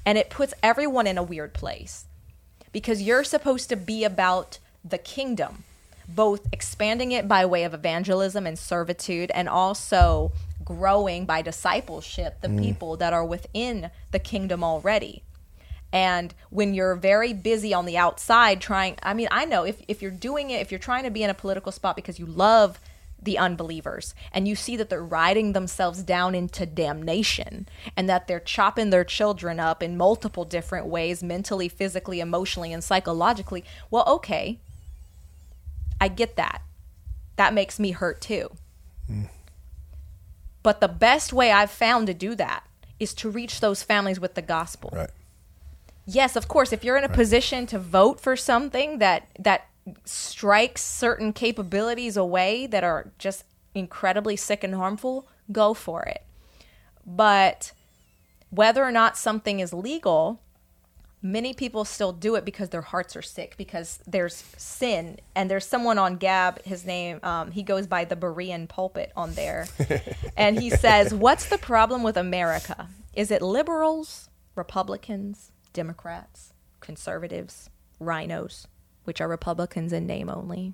Speaker 1: And it puts everyone in a weird place because you're supposed to be about the kingdom. both expanding it by way of evangelism and servitude and also growing by discipleship the mm. people that are within the kingdom already. And when you're very busy on the outside trying, I mean, I know if, if you're doing it, if you're trying to be in a political spot because you love the unbelievers and you see that they're riding themselves down into damnation and that they're chopping their children up in multiple different ways mentally, physically, emotionally, and psychologically, well, okay, I get that. That makes me hurt too. Hmm. But the best way I've found to do that is to reach those families with the gospel
Speaker 2: Right.
Speaker 1: Yes, of course, if you're in a position to vote for something that that strikes certain capabilities away that are just incredibly sick and harmful, go for it. But whether or not something is legal, many people still do it because their hearts are sick because there's sin and there's someone on gab his name um, he goes by the berean pulpit on there and he says what's the problem with america is it liberals republicans democrats conservatives RINOs which are republicans in name only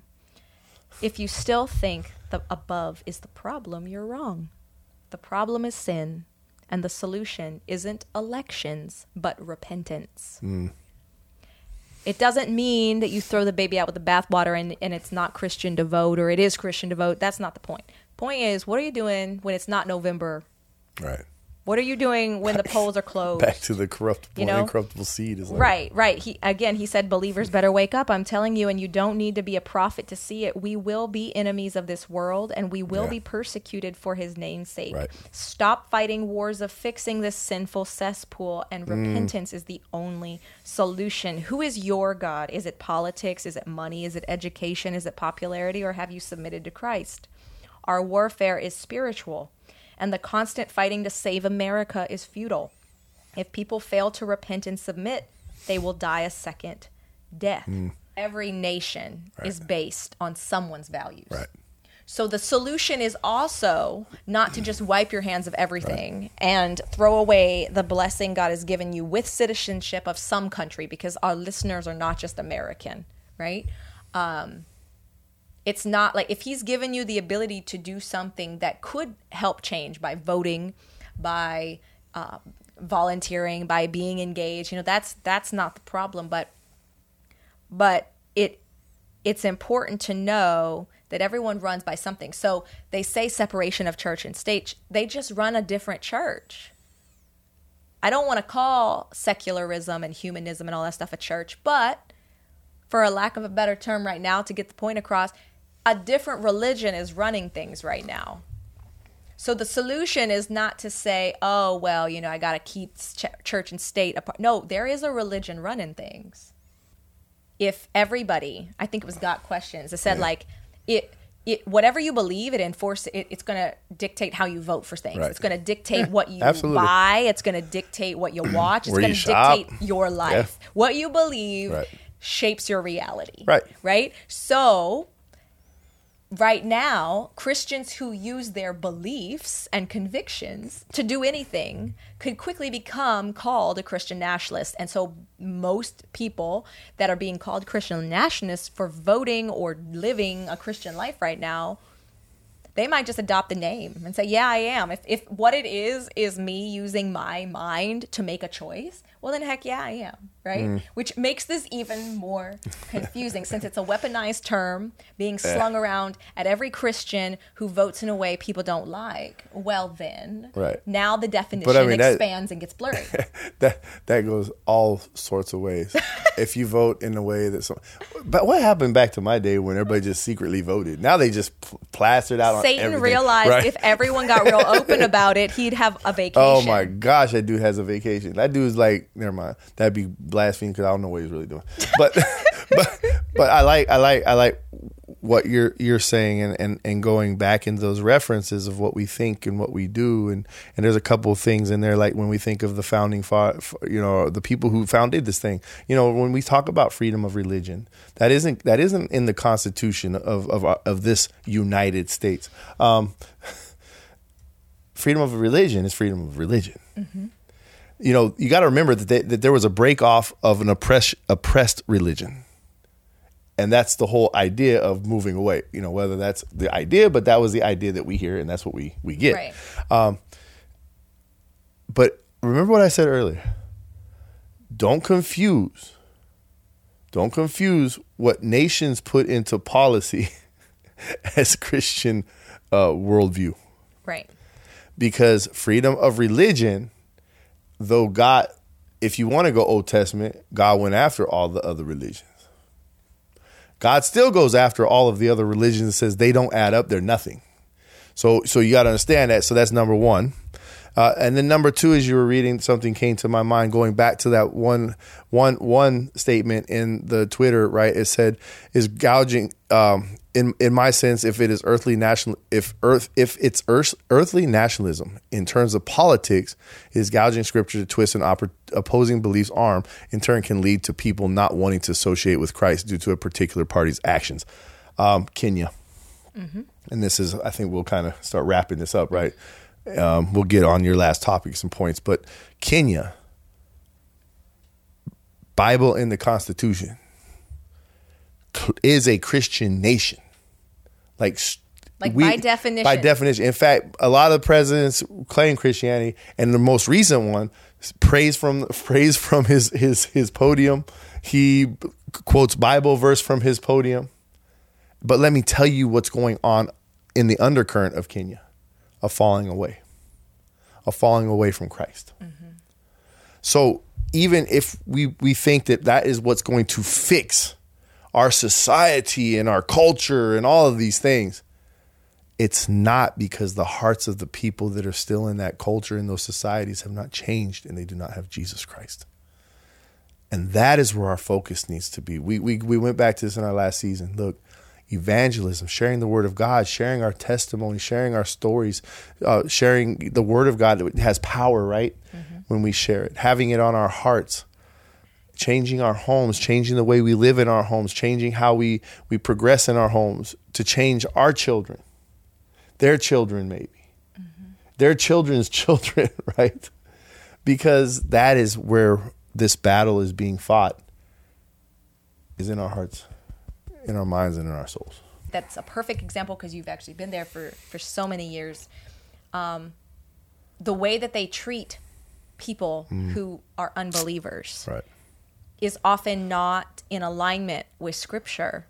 Speaker 1: if you still think the above is the problem you're wrong the problem is sin and the solution isn't elections, but repentance. Mm. It doesn't mean that you throw the baby out with the bathwater and, and it's not Christian to vote or it is Christian to vote. That's not the point. Point is, what are you doing when it's not November?
Speaker 2: Right.
Speaker 1: What are you doing when the polls are closed?
Speaker 2: Back to the corruptible,
Speaker 1: You know?
Speaker 2: incorruptible seed is like,
Speaker 1: Right, right. He again he said believers better wake up. I'm telling you and you don't need to be a prophet to see it. We will be enemies of this world and we will
Speaker 2: Yeah.
Speaker 1: be persecuted for his name's sake.
Speaker 2: Right.
Speaker 1: Stop fighting wars of fixing this sinful cesspool and
Speaker 2: Mm.
Speaker 1: repentance is the only solution. Who is your God? Is it politics? Is it money? Is it education? Is it popularity or have you submitted to Christ? Our warfare is spiritual and the constant fighting to save America is futile. If people fail to repent and submit, they will die a second death. Every nation is based on someone's values.
Speaker 2: Right.
Speaker 1: So the solution is also not to just wipe your hands of everything and throw away the blessing God has given you with citizenship of some country because our listeners are not just American, right? Um, it's not like if he's given you the ability to do something that could help change by voting, by uh, volunteering, by being engaged. You know, that's that's not the problem, but but it it's important to know that everyone runs by something. So they say separation of church and state. They just run a different church. I don't want to call secularism and humanism and all that stuff a church, but for a lack of a better term right now to get the point across, a different religion is running things right now. So the solution is not to say, "Oh, well, you know, I got to keep ch- church and state apart." No, there is a religion running things. If everybody, I think it was got questions. It said like it it whatever you believe, it enforce it, it's going to dictate how you vote for things.
Speaker 2: Right.
Speaker 1: It's going to dictate what you
Speaker 2: absolutely.
Speaker 1: buy. It's going to dictate what you watch. It's going to dictate your life. What you believe
Speaker 2: Right.
Speaker 1: shapes your reality.
Speaker 2: Right.
Speaker 1: Right? So, right now, Christians who use their beliefs and convictions to do anything could quickly become called a Christian nationalist. And so, most people that are being called Christian nationalists for voting or living a Christian life right now they might just adopt the name and say, "Yeah, I am." If if what it is is me using my mind to make a choice, well then heck yeah, I am, right? Mm. Which makes this even more confusing since it's a weaponized term being slung around at every Christian who votes in a way people don't like. Well then,
Speaker 2: Right.
Speaker 1: now the definition
Speaker 2: mean, that-
Speaker 1: expands and gets blurry.
Speaker 2: that that goes all sorts of ways. if you vote in a way that some, but what happened back to my day when everybody just secretly voted? Now they just pl- plastered out. on
Speaker 1: Satan realized
Speaker 2: right?
Speaker 1: if everyone got real open about it, he'd have a vacation.
Speaker 2: Oh my gosh, that dude has a vacation. That dude's like, never mind. That'd be blasphemy because I don't know what he's really doing. But, but, but I like, I like, I like what you're you're saying and, and and going back into those references of what we think and what we do. And and there's a couple of things in there like when we think of the founding fa- you know the people who founded this thing. You know when we talk about freedom of religion that isn't that isn't in the constitution of of of this United States. Um, freedom of religion is freedom of religion you know, you got to remember that they, that there was a break off of an oppress, oppressed religion. and that's the whole idea of moving away. You know, whether that's the idea, but that was the idea that we hear, and that's what we we get.
Speaker 1: Right.
Speaker 2: Um, but remember what I said earlier. Don't confuse. Don't confuse what nations put into policy as Christian uh, worldview
Speaker 1: Right.
Speaker 2: because freedom of religion, though God, if you want to go Old Testament, God went after all the other religions. God still goes after all of the other religions and says they don't add up, they're nothing. So, so you got to understand that. So that's number one. Uh, and then number two, as you were reading, something came to my mind going back to that one, one, one statement in the Twitter. Right, it said, "Is gouging." Um, in in my sense, if it is earthly national, if earth, if it's earth, earthly nationalism in terms of politics, is gouging scripture to twist an oppor- opposing belief's arm. In turn, can lead to people not wanting to associate with Christ due to a particular party's actions. Um, Kenya, and this is, I think, we'll kind of start wrapping this up, right? Um, we'll get on your last topic, some points, but Kenya, Bible in the Constitution, is a Christian nation. Like,
Speaker 1: Like by definition.
Speaker 2: By definition. In fact, a lot of presidents claim Christianity, and the most recent one praise from praise from his his his podium. He quotes Bible verse from his podium. But let me tell you what's going on in the undercurrent of Kenya a falling away, a falling away from Christ. Mm-hmm. So even if we, we think that that is what's going to fix our society and our culture and all of these things, it's not because the hearts of the people that are still in that culture and those societies have not changed and they do not have Jesus Christ. And that is where our focus needs to be. We, we, we went back to this in our last season. Look, evangelism, sharing the word of God, sharing our testimony, sharing our stories, uh, sharing the word of God that has power, right? When we share it, having it on our hearts, changing our homes, changing the way we live in our homes, changing how we, we progress in our homes to change our children, their children, maybe, their children's children, right? Because that is where this battle is being fought, is in our hearts in our minds and in our souls.
Speaker 1: That's a perfect example because you've actually been there for for so many years. Um, the way that they treat people who are unbelievers
Speaker 2: Right.
Speaker 1: Is often not in alignment with scripture.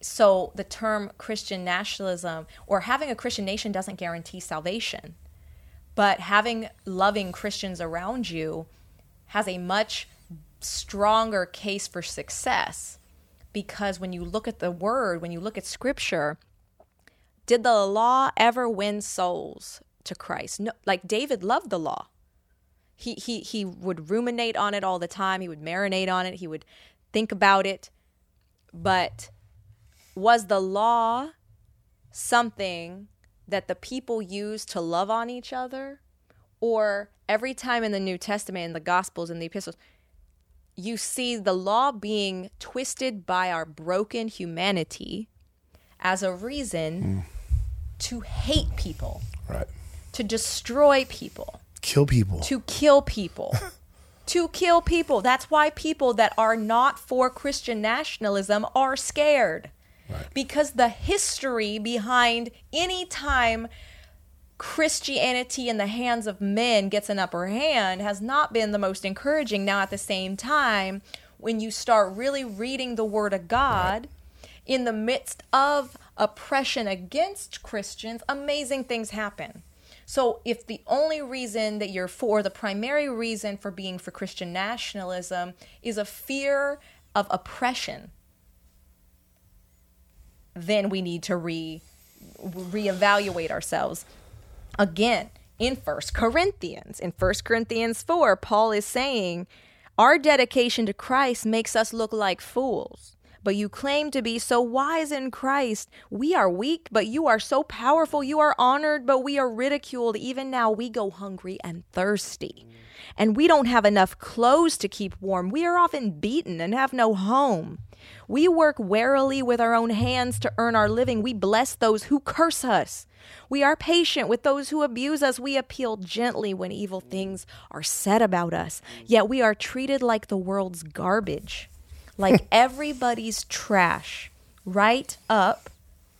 Speaker 1: So the term Christian nationalism or having a Christian nation doesn't guarantee salvation. But having loving Christians around you has a much stronger case for success because when you look at the word, when you look at scripture, did the law ever win souls to Christ? No, like David loved the law. He he he would ruminate on it all the time. He would marinate on it. He would think about it. But was the law something that the people used to love on each other? Or every time in the New Testament, in the Gospels, in the epistles, you see the law being twisted by our broken humanity as a reason hmm. to hate people,
Speaker 2: Right.
Speaker 1: to destroy people,
Speaker 2: Kill people.
Speaker 1: to kill people. to kill people. That's why people that are not for Christian nationalism are scared. Because the history behind any time Christianity in the hands of men gets an upper hand has not been the most encouraging. Now, at the same time, when you start really reading the Word of God in the midst of oppression against Christians, amazing things happen. So, if the only reason that you're for, the primary reason for being for Christian nationalism is a fear of oppression, then we need to re reevaluate ourselves again in First Corinthians. In First Corinthians 4, Paul is saying, Our dedication to Christ makes us look like fools. But you claim to be so wise in Christ. We are weak, but you are so powerful. You are honored, but we are ridiculed. Even now, we go hungry and thirsty. And we don't have enough clothes to keep warm. We are often beaten and have no home. We work warily with our own hands to earn our living. We bless those who curse us. We are patient with those who abuse us. We appeal gently when evil things are said about us. Yet we are treated like the world's garbage. Like everybody's trash, right up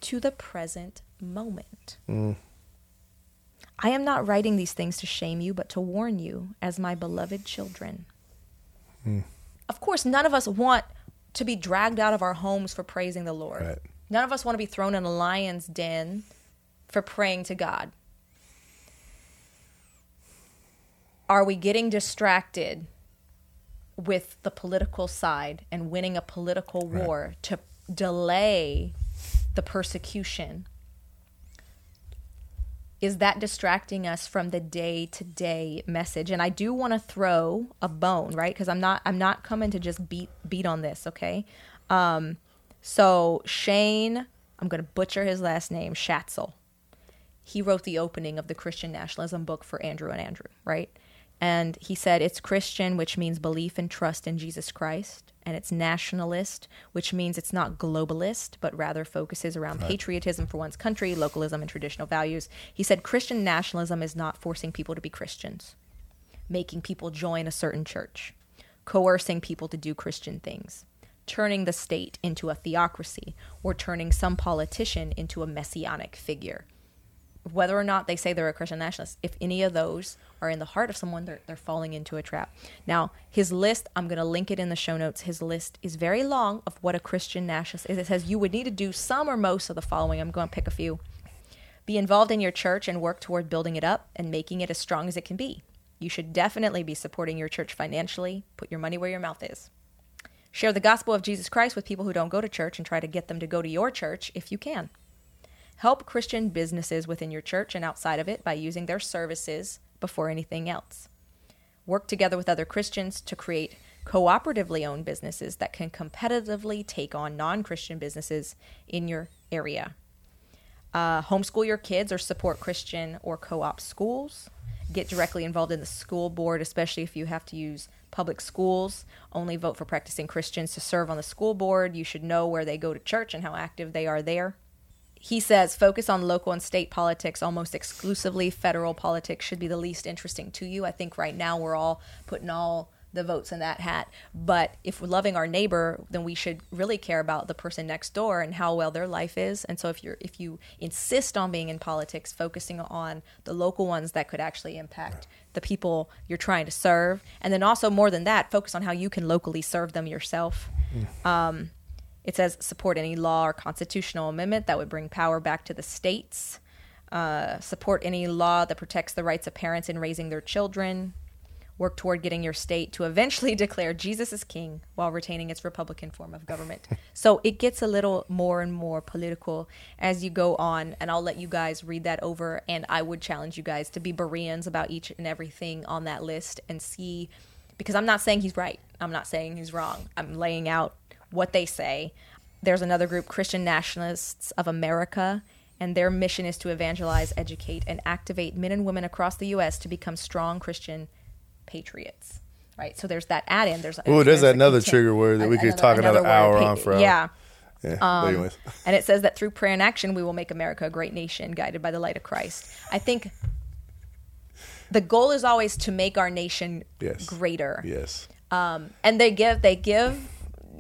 Speaker 1: to the present moment. Mm. I am not writing these things to shame you, but to warn you as my beloved children. Mm. Of course, none of us want to be dragged out of our homes for praising the Lord.
Speaker 2: Right.
Speaker 1: None of us want to be thrown in a lion's den for praying to God. Are we getting distracted with the political side and winning a political
Speaker 2: Right.
Speaker 1: war to delay the persecution? Is that distracting us from the day to day message? And I do want to throw a bone, right? Because I'm not I'm not coming to just beat beat on this, okay? Um, so Shane, I'm going to butcher his last name, Schaetzel. He wrote the opening of the Christian nationalism book for Andrew and Andrew, right? And he said it's Christian, which means belief and trust in Jesus Christ, and it's nationalist, which means it's not globalist, but rather focuses around patriotism for one's country, localism, and traditional values. He said Christian nationalism is not forcing people to be Christians, making people join a certain church, coercing people to do Christian things, turning the state into a theocracy, or turning some politician into a messianic figure. Whether or not they say they're a Christian nationalist, if any of those are in the heart of someone, they're, they're falling into a trap. Now, his list, I'm going to link it in the show notes. His list is very long of what a Christian nationalist is. It says you would need to do some or most of the following. I'm going to pick a few. Be involved in your church and work toward building it up and making it as strong as it can be. You should definitely be supporting your church financially. Put your money where your mouth is. Share the gospel of Jesus Christ with people who don't go to church and try to get them to go to your church if you can. Help Christian businesses within your church and outside of it by using their services before anything else. Work together with other Christians to create cooperatively owned businesses that can competitively take on non Christian businesses in your area. Uh, homeschool your kids or support Christian or co op schools. Get directly involved in the school board, especially if you have to use public schools. Only vote for practicing Christians to serve on the school board. You should know where they go to church and how active they are there he says focus on local and state politics almost exclusively. Federal politics should be the least interesting to you. I think right now we're all putting all the votes in that hat. But if we're loving our neighbor then we should really care about the person next door and how well their life is. And so if you're if you insist on being in politics focusing on the local ones that could actually impact the people you're trying to serve. And then also more than that focus on how you can locally serve them yourself mm. um, it says support any law or constitutional amendment that would bring power back to the states. Uh, support any law that protects the rights of parents in raising their children. Work toward getting your state to eventually declare Jesus as king while retaining its Republican form of government. so it gets a little more and more political as you go on, and I'll let you guys read that over. And I would challenge you guys to be Bereans about each and everything on that list and see, because I'm not saying he's right. I'm not saying he's wrong. I'm laying out what they say. There's another group, Christian Nationalists of America, and their mission is to evangelize, educate, and activate men and women across the U.S. to become strong Christian patriots. Right. So there's that add in. There's
Speaker 2: Ooh, there's
Speaker 1: a
Speaker 2: another trigger word that we could talk another
Speaker 1: word,
Speaker 2: hour
Speaker 1: pa-
Speaker 2: on for.
Speaker 1: Yeah.
Speaker 2: Yeah.
Speaker 1: Um,
Speaker 2: anyways.
Speaker 1: And it says that through prayer and action, we will make America a great nation guided by the light of Christ. I think the goal is always to make our nation
Speaker 2: Yes.
Speaker 1: greater.
Speaker 2: Yes.
Speaker 1: And they give, they give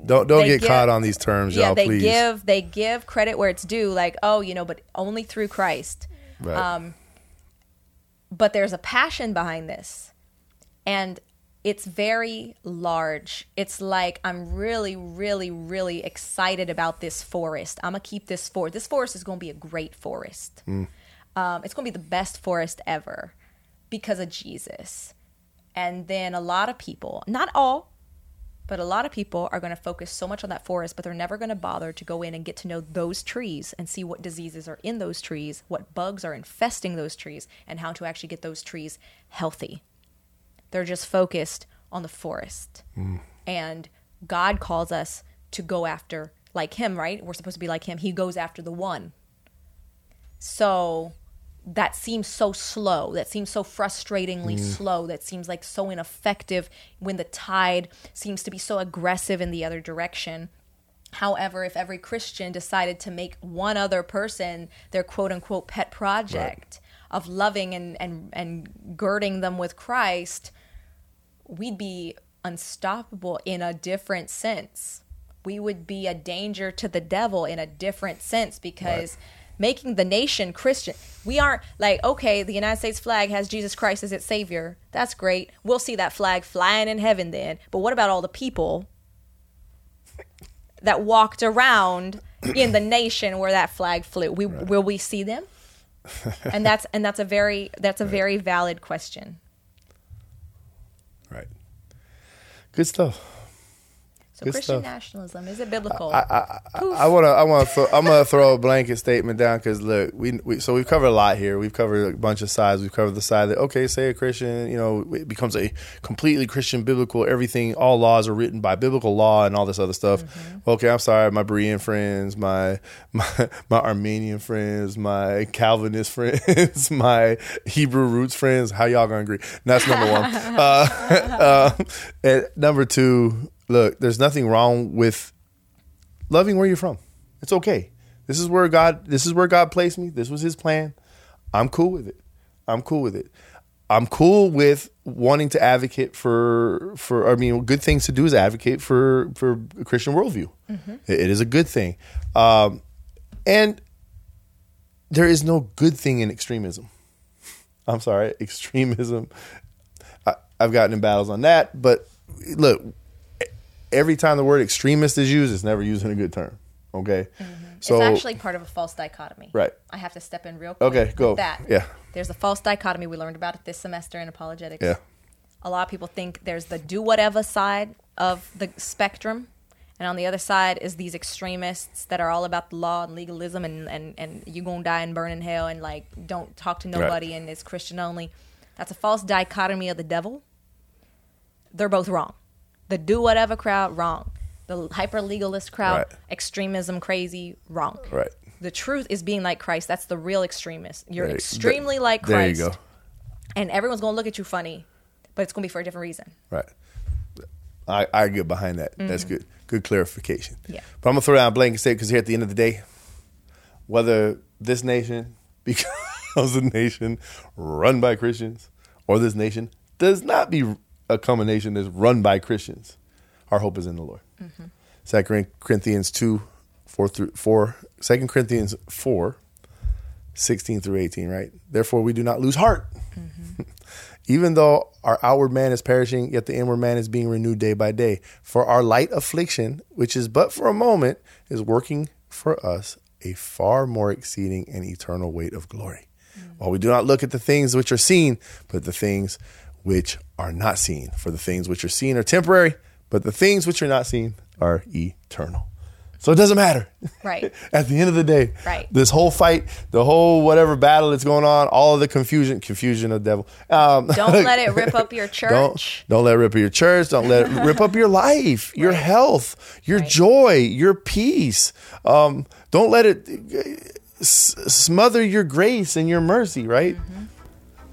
Speaker 2: Don't don't get
Speaker 1: give-
Speaker 2: caught on these terms,
Speaker 1: yeah
Speaker 2: y'all.
Speaker 1: they
Speaker 2: please.
Speaker 1: give they give credit where it's due like oh you know but only through christ
Speaker 2: Right.
Speaker 1: um, but there's a passion behind this and it's very large it's like i'm really really really excited about this forest i'm gonna keep this forest this forest is gonna be a great forest
Speaker 2: Mm.
Speaker 1: um, it's gonna be the best forest ever because of jesus and then a lot of people not all but a lot of people are going to focus so much on that forest, but they're never going to bother to go in and get to know those trees and see what diseases are in those trees, what bugs are infesting those trees, and how to actually get those trees healthy. They're just focused on the forest. Mm. And God calls us to go after, like Him, right? We're supposed to be like Him. He goes after the one. So that seems so slow. That seems so frustratingly mm. slow. That seems like so ineffective when the tide seems to be so aggressive in the other direction. However, if every Christian decided to make one other person their quote unquote pet project of loving and, and, and girding them with Christ, we'd be unstoppable in a different sense. we would be a danger to the devil in a different sense because making the nation Christian, we aren't like, okay, the United States flag has Jesus Christ as its savior. That's great. We'll see that flag flying in heaven then. But what about all the people that walked around in the nation where that flag flew? We will we see them? and that's and that's a very that's a very valid question.
Speaker 2: Right. Good stuff.
Speaker 1: So
Speaker 2: Good
Speaker 1: Christian
Speaker 2: stuff.
Speaker 1: nationalism is it biblical?
Speaker 2: I want to. I want to. I'm gonna throw a blanket statement down because look, we, we so we've covered a lot here. We've covered a bunch of sides. We've covered the side that okay, say a Christian, you know, it becomes a completely Christian biblical. Everything, all laws are written by biblical law and all this other stuff. Okay, I'm sorry, my Berean friends, my my my Arminian friends, my Calvinist friends, my Hebrew roots friends. How y'all gonna agree? And That's number one. uh, uh, and number two, look, there's nothing wrong with loving where you're from. It's okay. This is where God this is where God placed me. This was his plan. I'm cool with it. I'm cool with it. I'm cool with wanting to advocate for for I mean good things to do is advocate for for a Christian worldview. It- it is a good thing. Um, and there is no good thing in extremism. I'm sorry, extremism. I, I've gotten in battles on that, but look, every time the word extremist is used, it's never used in a good term. Okay, mm-hmm. so
Speaker 1: it's actually part of a false dichotomy.
Speaker 2: Right.
Speaker 1: I have to step in real quick.
Speaker 2: Okay,
Speaker 1: with
Speaker 2: go.
Speaker 1: That.
Speaker 2: Yeah.
Speaker 1: There's a false dichotomy. We learned about it this semester in apologetics.
Speaker 2: yeah,
Speaker 1: A lot of people think there's the do whatever side of the spectrum. And on the other side is these extremists that are all about the law and legalism and, and, and you gonna die and burn in hell and like don't talk to nobody and it's Christian only. That's a false dichotomy of the devil. They're both wrong. The do whatever crowd, wrong. The hyper legalist crowd,
Speaker 2: Right.
Speaker 1: extremism crazy, wrong.
Speaker 2: right.
Speaker 1: The truth is being like Christ. That's the real extremist. You're
Speaker 2: There-
Speaker 1: extremely like Christ.
Speaker 2: There you go.
Speaker 1: And everyone's gonna look at you funny, but it's gonna be for a different reason.
Speaker 2: Right. I, I get behind that. That's good. Good clarification.
Speaker 1: Mm-hmm. Yeah.
Speaker 2: But I'm gonna throw down a blanket statement because here at the end of the day, whether this nation becomes a nation run by Christians or this nation does not be a combination that's run by Christians, our hope is in the Lord.
Speaker 1: Mm-hmm.
Speaker 2: Second Corinthians two, four through four. Second Corinthians four, 16 through 18, right? Therefore, we do not lose heart. Even though our outward man is perishing, yet the inward man is being renewed day by day. For our light affliction, which is but for a moment, is working for us a far more exceeding and eternal weight of glory. While we do not look at the things which are seen, but the things which are not seen. For the things which are seen are temporary, but the things which are not seen are eternal. So it doesn't matter.
Speaker 1: Right.
Speaker 2: At the end of the day,
Speaker 1: Right.
Speaker 2: this whole fight, the whole whatever battle that's going on, all of the confusion, confusion of the devil. Um,
Speaker 1: Don't let it rip up your church.
Speaker 2: don't don't let it rip up your church. Don't let it rip up your life, your health, your
Speaker 1: Right.
Speaker 2: joy, your peace. Um, don't let it uh, s- smother your grace and your mercy. Right.
Speaker 1: Mm-hmm.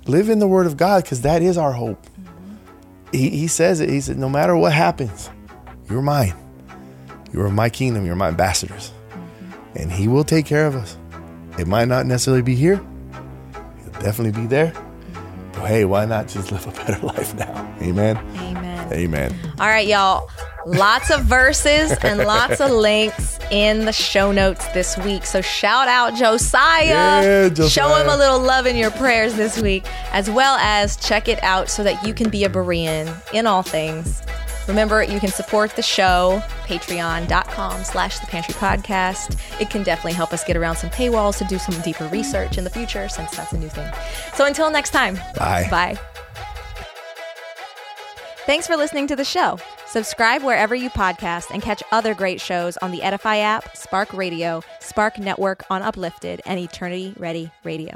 Speaker 2: Live in the Word of God because that is our hope.
Speaker 1: Mm-hmm.
Speaker 2: He, he says it. He said, "No matter what happens, you're mine. You are my kingdom. You're my ambassadors,
Speaker 1: Mm-hmm.
Speaker 2: and He will take care of us. It might not necessarily be here. He'll definitely be there." But hey, why not just live a better life now? Amen.
Speaker 1: Amen.
Speaker 2: Amen.
Speaker 1: All right, y'all. Lots of verses and lots of links in the show notes this week. So shout out Josiah.
Speaker 2: Yeah, Josiah.
Speaker 1: Show him a little love in your prayers this week, as well as check it out so that you can be a Berean in all things. Remember, you can support the show, patreon.com slash the pantry podcast. It can definitely help us get around some paywalls to do some deeper research in the future since that's a new thing. So until next time.
Speaker 2: Bye.
Speaker 1: Bye. Thanks for listening to the show. Subscribe wherever you podcast and catch other great shows on the Edify app, Spark Radio, Spark Network on Uplifted, and Eternity Ready Radio.